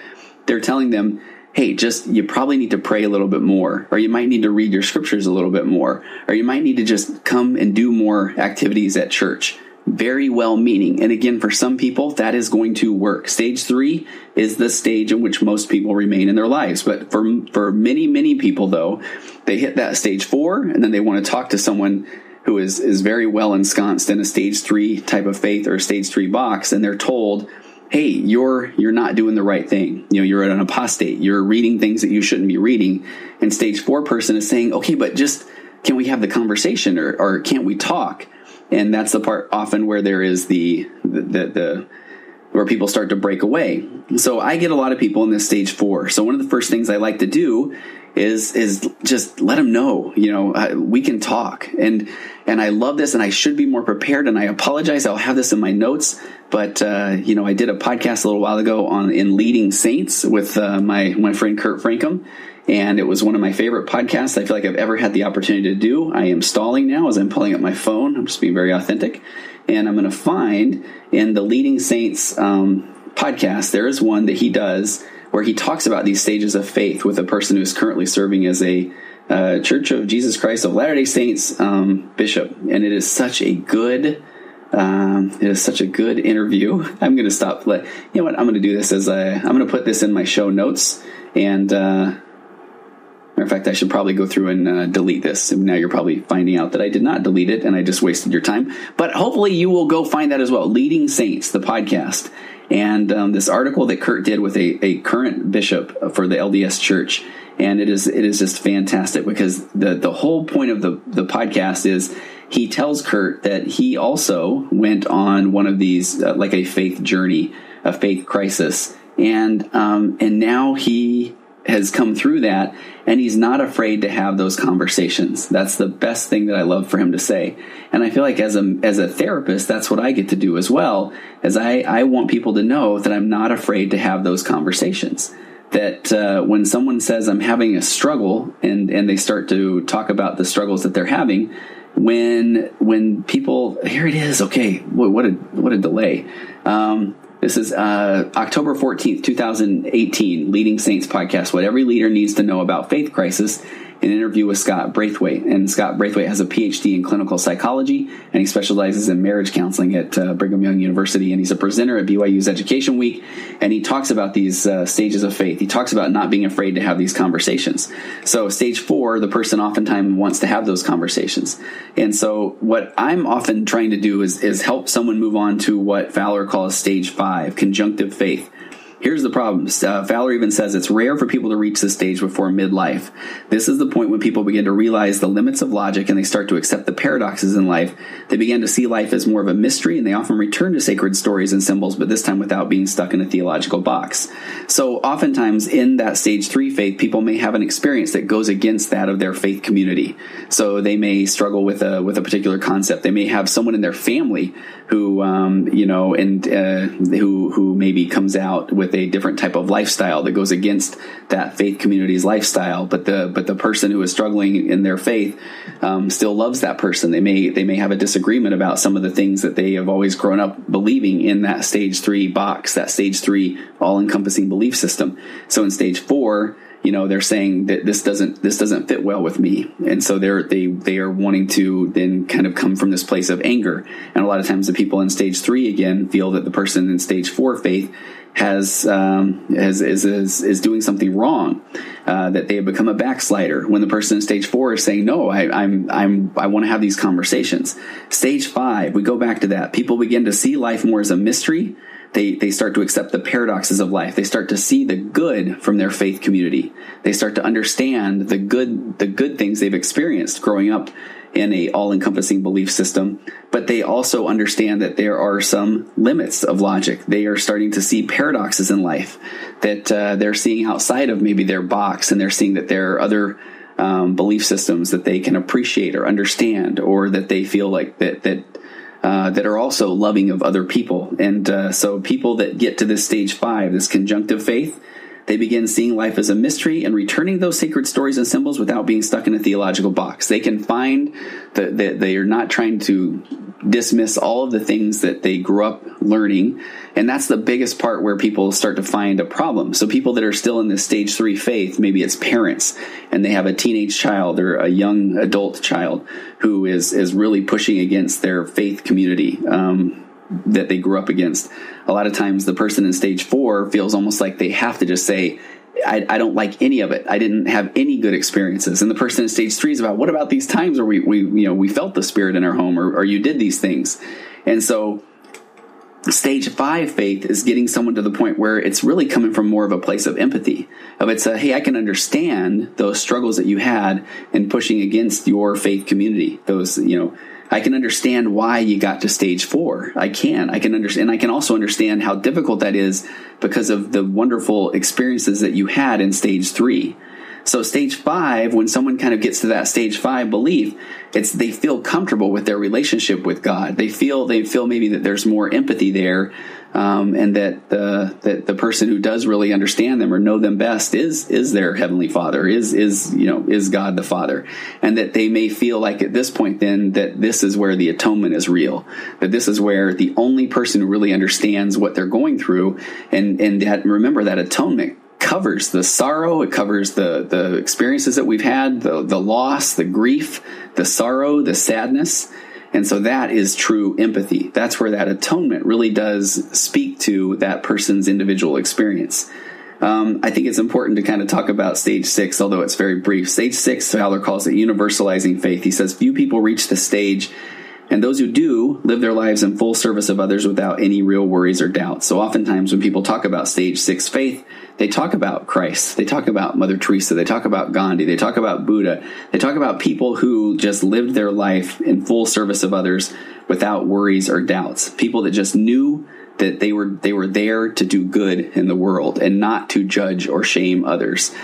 they're telling them, hey, just you probably need to pray a little bit more, or you might need to read your scriptures a little bit more, or you might need to just come and do more activities at church very well meaning. And again, for some people, that is going to work. Stage three is the stage in which most people remain in their lives. But for, for many, many people, though, they hit that stage four and then they want to talk to someone who is, is very well ensconced in a stage three type of faith or a stage three box. And they're told, Hey, you're, you're not doing the right thing. You know, you're an apostate. You're reading things that you shouldn't be reading. And stage four person is saying, okay, but just, can we have the conversation or, or can't we talk? and that's the part often where there is the the, the, the where people start to break away. So I get a lot of people in this stage four. So one of the first things I like to do is is just let them know, you know, we can talk. And and I love this, and I should be more prepared. And I apologize. I'll have this in my notes. But uh, you know, I did a podcast a little while ago on in leading saints with uh, my my friend Kurt Francom, and it was one of my favorite podcasts I feel like I've ever had the opportunity to do. I am stalling now as I'm pulling up my phone. I'm just being very authentic. And I'm going to find in the Leading Saints um, podcast, there is one that he does where he talks about these stages of faith with a person who is currently serving as a uh, Church of Jesus Christ of Latter day Saints um, bishop. And it is such a good. Um, it is such a good interview. I'm going to stop. Let, you know what? I'm going to do this as i I'm going to put this in my show notes, and uh, Matter of fact, I should probably go through and uh, delete this. Now you're probably finding out that I did not delete it and I just wasted your time. But hopefully you will go find that as well. Leading Saints, the podcast. And um, this article that Kurt did with a, a current bishop for the LDS Church. And it is it is just fantastic because the, the whole point of the, the podcast is he tells Kurt that he also went on one of these, uh, like a faith journey, a faith crisis. And, um, and now he has come through that and he's not afraid to have those conversations. That's the best thing that i love for him to say. And i feel like as a as a therapist that's what i get to do as well as i i want people to know that i'm not afraid to have those conversations. That uh, when someone says i'm having a struggle and and they start to talk about the struggles that they're having when when people here it is. Okay. What, what a what a delay. Um, this is uh, October 14th, 2018, Leading Saints podcast. What every leader needs to know about faith crisis an interview with Scott Braithwaite. And Scott Braithwaite has a PhD in clinical psychology, and he specializes in marriage counseling at uh, Brigham Young University. And he's a presenter at BYU's Education Week, and he talks about these uh, stages of faith. He talks about not being afraid to have these conversations. So, stage four, the person oftentimes wants to have those conversations. And so, what I'm often trying to do is, is help someone move on to what Fowler calls stage five, conjunctive faith Here's the problem. Uh, Fowler even says it's rare for people to reach this stage before midlife. This is the point when people begin to realize the limits of logic and they start to accept the paradoxes in life. They begin to see life as more of a mystery and they often return to sacred stories and symbols, but this time without being stuck in a theological box. So oftentimes in that stage three faith, people may have an experience that goes against that of their faith community. So they may struggle with a, with a particular concept. They may have someone in their family who, um, you know, and, uh, who, who maybe comes out with a different type of lifestyle that goes against that faith community's lifestyle. But the but the person who is struggling in their faith um, still loves that person. They may they may have a disagreement about some of the things that they have always grown up believing in that stage three box, that stage three all encompassing belief system. So in stage four you know they're saying that this doesn't this doesn't fit well with me. And so they're they they are wanting to then kind of come from this place of anger. And a lot of times the people in stage three again feel that the person in stage four faith has um, has is, is is doing something wrong uh, that they have become a backslider. When the person in stage four is saying no I, I'm I'm I want to have these conversations. Stage five we go back to that. People begin to see life more as a mystery they, they start to accept the paradoxes of life. They start to see the good from their faith community. They start to understand the good, the good things they've experienced growing up in a all-encompassing belief system, but they also understand that there are some limits of logic. They are starting to see paradoxes in life that uh, they're seeing outside of maybe their box, and they're seeing that there are other um, belief systems that they can appreciate or understand, or that they feel like that that uh, that are also loving of other people. And uh, so, people that get to this stage five, this conjunctive faith, they begin seeing life as a mystery and returning those sacred stories and symbols without being stuck in a theological box. They can find that they are not trying to dismiss all of the things that they grew up learning. And that's the biggest part where people start to find a problem. So people that are still in this stage three faith, maybe it's parents and they have a teenage child or a young adult child who is, is really pushing against their faith community. Um, that they grew up against. A lot of times the person in stage four feels almost like they have to just say, I, I, don't like any of it. I didn't have any good experiences. And the person in stage three is about what about these times where we, we you know we felt the spirit in our home or, or you did these things. And so stage five faith is getting someone to the point where it's really coming from more of a place of empathy of it's a hey i can understand those struggles that you had in pushing against your faith community those you know I can understand why you got to stage four. I can. I can understand. And I can also understand how difficult that is because of the wonderful experiences that you had in stage three. So stage five, when someone kind of gets to that stage five belief, it's they feel comfortable with their relationship with God. They feel they feel maybe that there's more empathy there um, and that the that the person who does really understand them or know them best is is their heavenly Father, is is you know is God the Father, and that they may feel like at this point then that this is where the atonement is real, that this is where the only person who really understands what they're going through, and and that remember that atonement covers the sorrow, it covers the the experiences that we've had, the the loss, the grief, the sorrow, the sadness and so that is true empathy. That's where that atonement really does speak to that person's individual experience. Um, I think it's important to kind of talk about stage six, although it's very brief. Stage six, Fowler calls it universalizing faith. He says few people reach the stage and those who do live their lives in full service of others without any real worries or doubts. So oftentimes when people talk about stage six faith, they talk about Christ. They talk about Mother Teresa. They talk about Gandhi. They talk about Buddha. They talk about people who just lived their life in full service of others without worries or doubts. People that just knew that they were they were there to do good in the world and not to judge or shame others.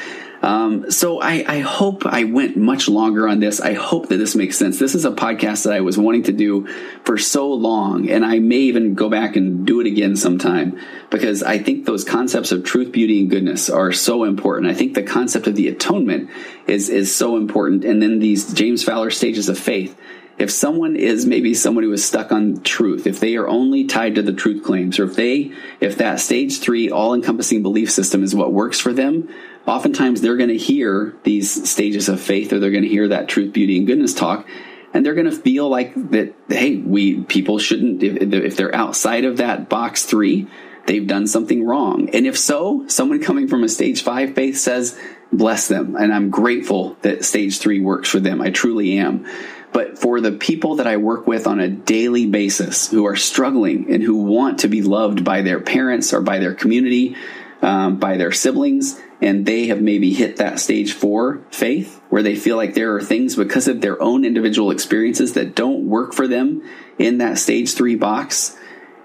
Um, so I, I, hope I went much longer on this. I hope that this makes sense. This is a podcast that I was wanting to do for so long, and I may even go back and do it again sometime because I think those concepts of truth, beauty, and goodness are so important. I think the concept of the atonement is is so important, and then these James Fowler stages of faith if someone is maybe someone who is stuck on truth, if they are only tied to the truth claims, or if they, if that stage three all encompassing belief system is what works for them, oftentimes they're going to hear these stages of faith or they're going to hear that truth, beauty, and goodness talk. And they're going to feel like that, hey, we people shouldn't, if, if they're outside of that box three, they've done something wrong. And if so, someone coming from a stage five faith says, bless them. And I'm grateful that stage three works for them. I truly am. But for the people that I work with on a daily basis who are struggling and who want to be loved by their parents or by their community, um, by their siblings, and they have maybe hit that stage four faith where they feel like there are things because of their own individual experiences that don't work for them in that stage three box.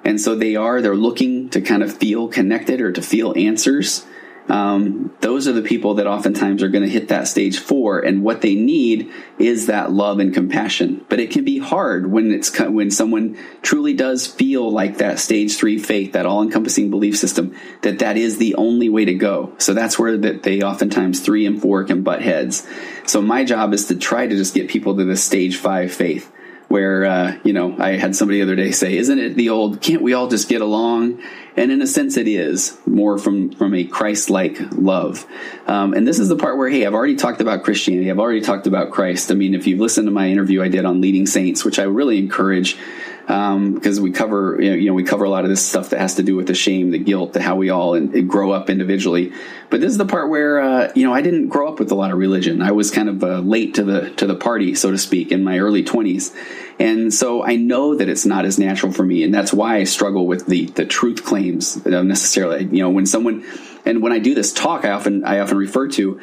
And so they are, they're looking to kind of feel connected or to feel answers um, those are the people that oftentimes are going to hit that stage four, and what they need is that love and compassion. But it can be hard when it's when someone truly does feel like that stage three faith, that all-encompassing belief system, that that is the only way to go. So that's where that they oftentimes three and four can butt heads. So my job is to try to just get people to the stage five faith where uh, you know I had somebody the other day say, "Isn't it the old? Can't we all just get along?" And in a sense, it is more from from a Christ-like love. Um, and this is the part where, hey, I've already talked about Christianity. I've already talked about Christ. I mean, if you've listened to my interview I did on leading saints, which I really encourage because um, we cover you know we cover a lot of this stuff that has to do with the shame, the guilt, the how we all and, grow up individually. But this is the part where uh, you know I didn't grow up with a lot of religion. I was kind of uh, late to the to the party, so to speak, in my early twenties, and so I know that it's not as natural for me, and that's why I struggle with the the truth claims necessarily. You know, when someone and when I do this talk, I often I often refer to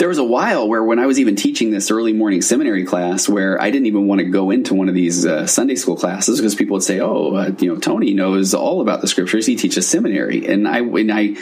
there was a while where when I was even teaching this early morning seminary class where I didn't even want to go into one of these uh, Sunday school classes because people would say, "Oh, uh, you know, Tony knows all about the scriptures. He teaches seminary." And I and I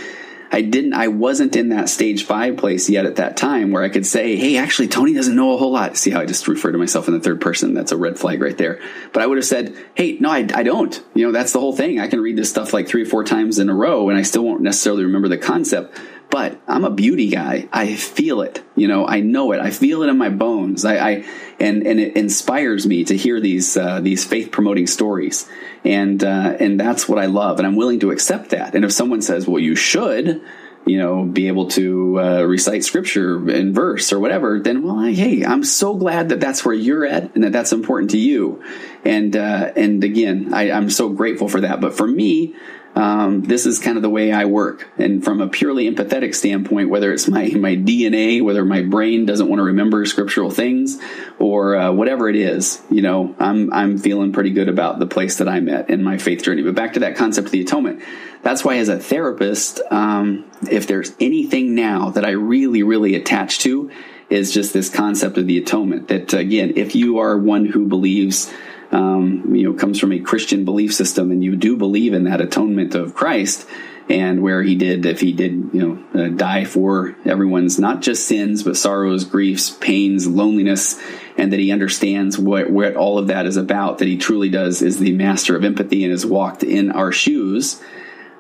I didn't I wasn't in that stage 5 place yet at that time where I could say, "Hey, actually Tony doesn't know a whole lot." See how I just refer to myself in the third person? That's a red flag right there. But I would have said, "Hey, no, I, I don't." You know, that's the whole thing. I can read this stuff like 3 or 4 times in a row and I still won't necessarily remember the concept but I'm a beauty guy. I feel it. You know, I know it. I feel it in my bones. I, I and and it inspires me to hear these uh, these faith promoting stories, and uh, and that's what I love, and I'm willing to accept that. And if someone says, "Well, you should," you know, be able to uh, recite scripture in verse or whatever, then well, I, hey, I'm so glad that that's where you're at and that that's important to you. And uh, and again, I, I'm so grateful for that. But for me, um, this is kind of the way I work. And from a purely empathetic standpoint, whether it's my, my DNA, whether my brain doesn't want to remember scriptural things or uh, whatever it is, you know, I'm, I'm feeling pretty good about the place that I'm at in my faith journey. But back to that concept of the atonement. That's why as a therapist, um, if there's anything now that I really, really attach to is just this concept of the atonement that again, if you are one who believes um, you know, comes from a Christian belief system, and you do believe in that atonement of Christ, and where he did, if he did, you know, uh, die for everyone's not just sins, but sorrows, griefs, pains, loneliness, and that he understands what, what all of that is about, that he truly does is the master of empathy and has walked in our shoes.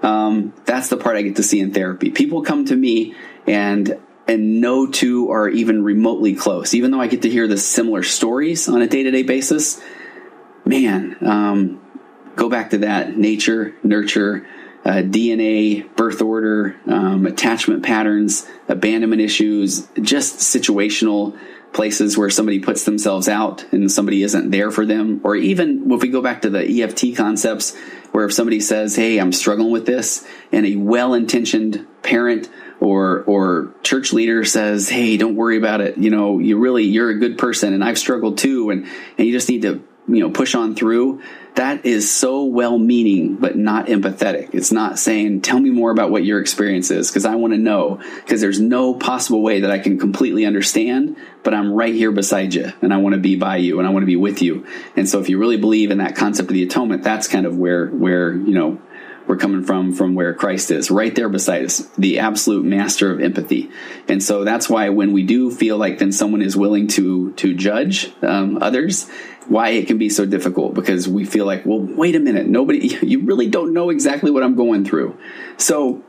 Um, that's the part I get to see in therapy. People come to me and and no two are even remotely close. Even though I get to hear the similar stories on a day to day basis, man, um, go back to that nature, nurture, uh, DNA, birth order, um, attachment patterns, abandonment issues, just situational places where somebody puts themselves out and somebody isn't there for them. Or even if we go back to the EFT concepts, where if somebody says, Hey, I'm struggling with this, and a well intentioned parent or or church leader says, "Hey, don't worry about it. You know, you really you're a good person, and I've struggled too, and and you just need to you know push on through that is so well meaning but not empathetic it's not saying tell me more about what your experience is because i want to know because there's no possible way that i can completely understand but i'm right here beside you and i want to be by you and i want to be with you and so if you really believe in that concept of the atonement that's kind of where where you know we're coming from from where Christ is, right there beside us, the absolute master of empathy. And so that's why when we do feel like then someone is willing to to judge um, others, why it can be so difficult because we feel like, well, wait a minute, nobody, you really don't know exactly what I'm going through. So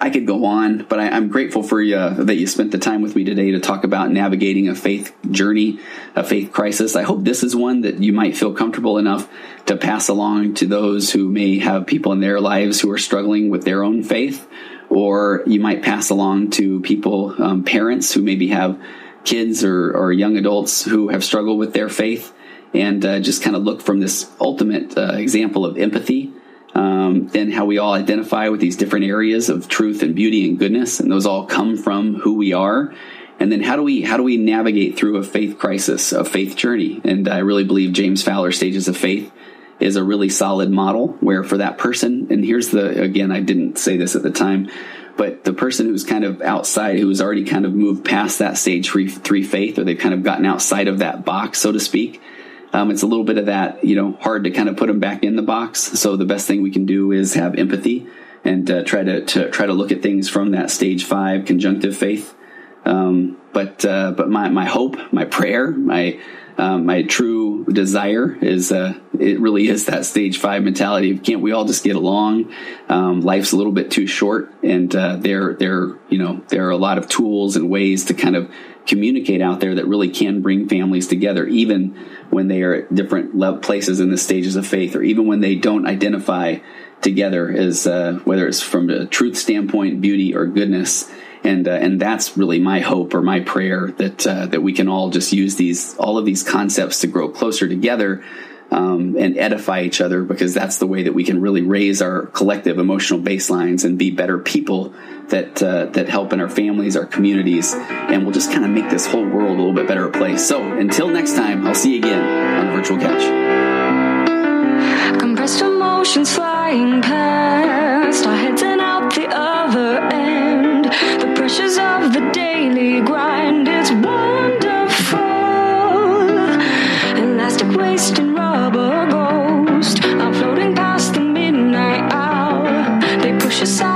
I could go on, but I, am grateful for you that you spent the time with me today to talk about navigating a faith journey, a faith crisis. I hope this is one that you might feel comfortable enough to pass along to those who may have people in their lives who are struggling with their own faith, or you might pass along to people, um, parents who maybe have kids or, or young adults who have struggled with their faith and uh, just kind of look from this ultimate uh, example of empathy um, and how we all identify with these different areas of truth and beauty and goodness and those all come from who we are. And then how do we how do we navigate through a faith crisis a faith journey? And i really believe james fowler stages of faith is a really solid model where for that person and here's the again i didn't say this at the time but the person who's kind of outside, who's already kind of moved past that stage three, three faith, or they've kind of gotten outside of that box, so to speak, um, it's a little bit of that, you know, hard to kind of put them back in the box. So the best thing we can do is have empathy and uh, try to, to, try to look at things from that stage five conjunctive faith. Um, but uh, but my my hope, my prayer, my um, my true desire is uh, it really is that stage five mentality. Of can't we all just get along? Um, life's a little bit too short, and uh, there there you know there are a lot of tools and ways to kind of communicate out there that really can bring families together, even when they are at different places in the stages of faith, or even when they don't identify together as uh, whether it's from a truth standpoint, beauty, or goodness. And uh, and that's really my hope or my prayer that uh, that we can all just use these all of these concepts to grow closer together um, and edify each other because that's the way that we can really raise our collective emotional baselines and be better people that uh, that help in our families, our communities, and we'll just kind of make this whole world a little bit better place. So until next time, I'll see you again on the virtual couch. Compressed emotions flying past our heads and out the other the daily grind, it's wonderful. Elastic waste and rubber ghost. I'm floating past the midnight hour. They push aside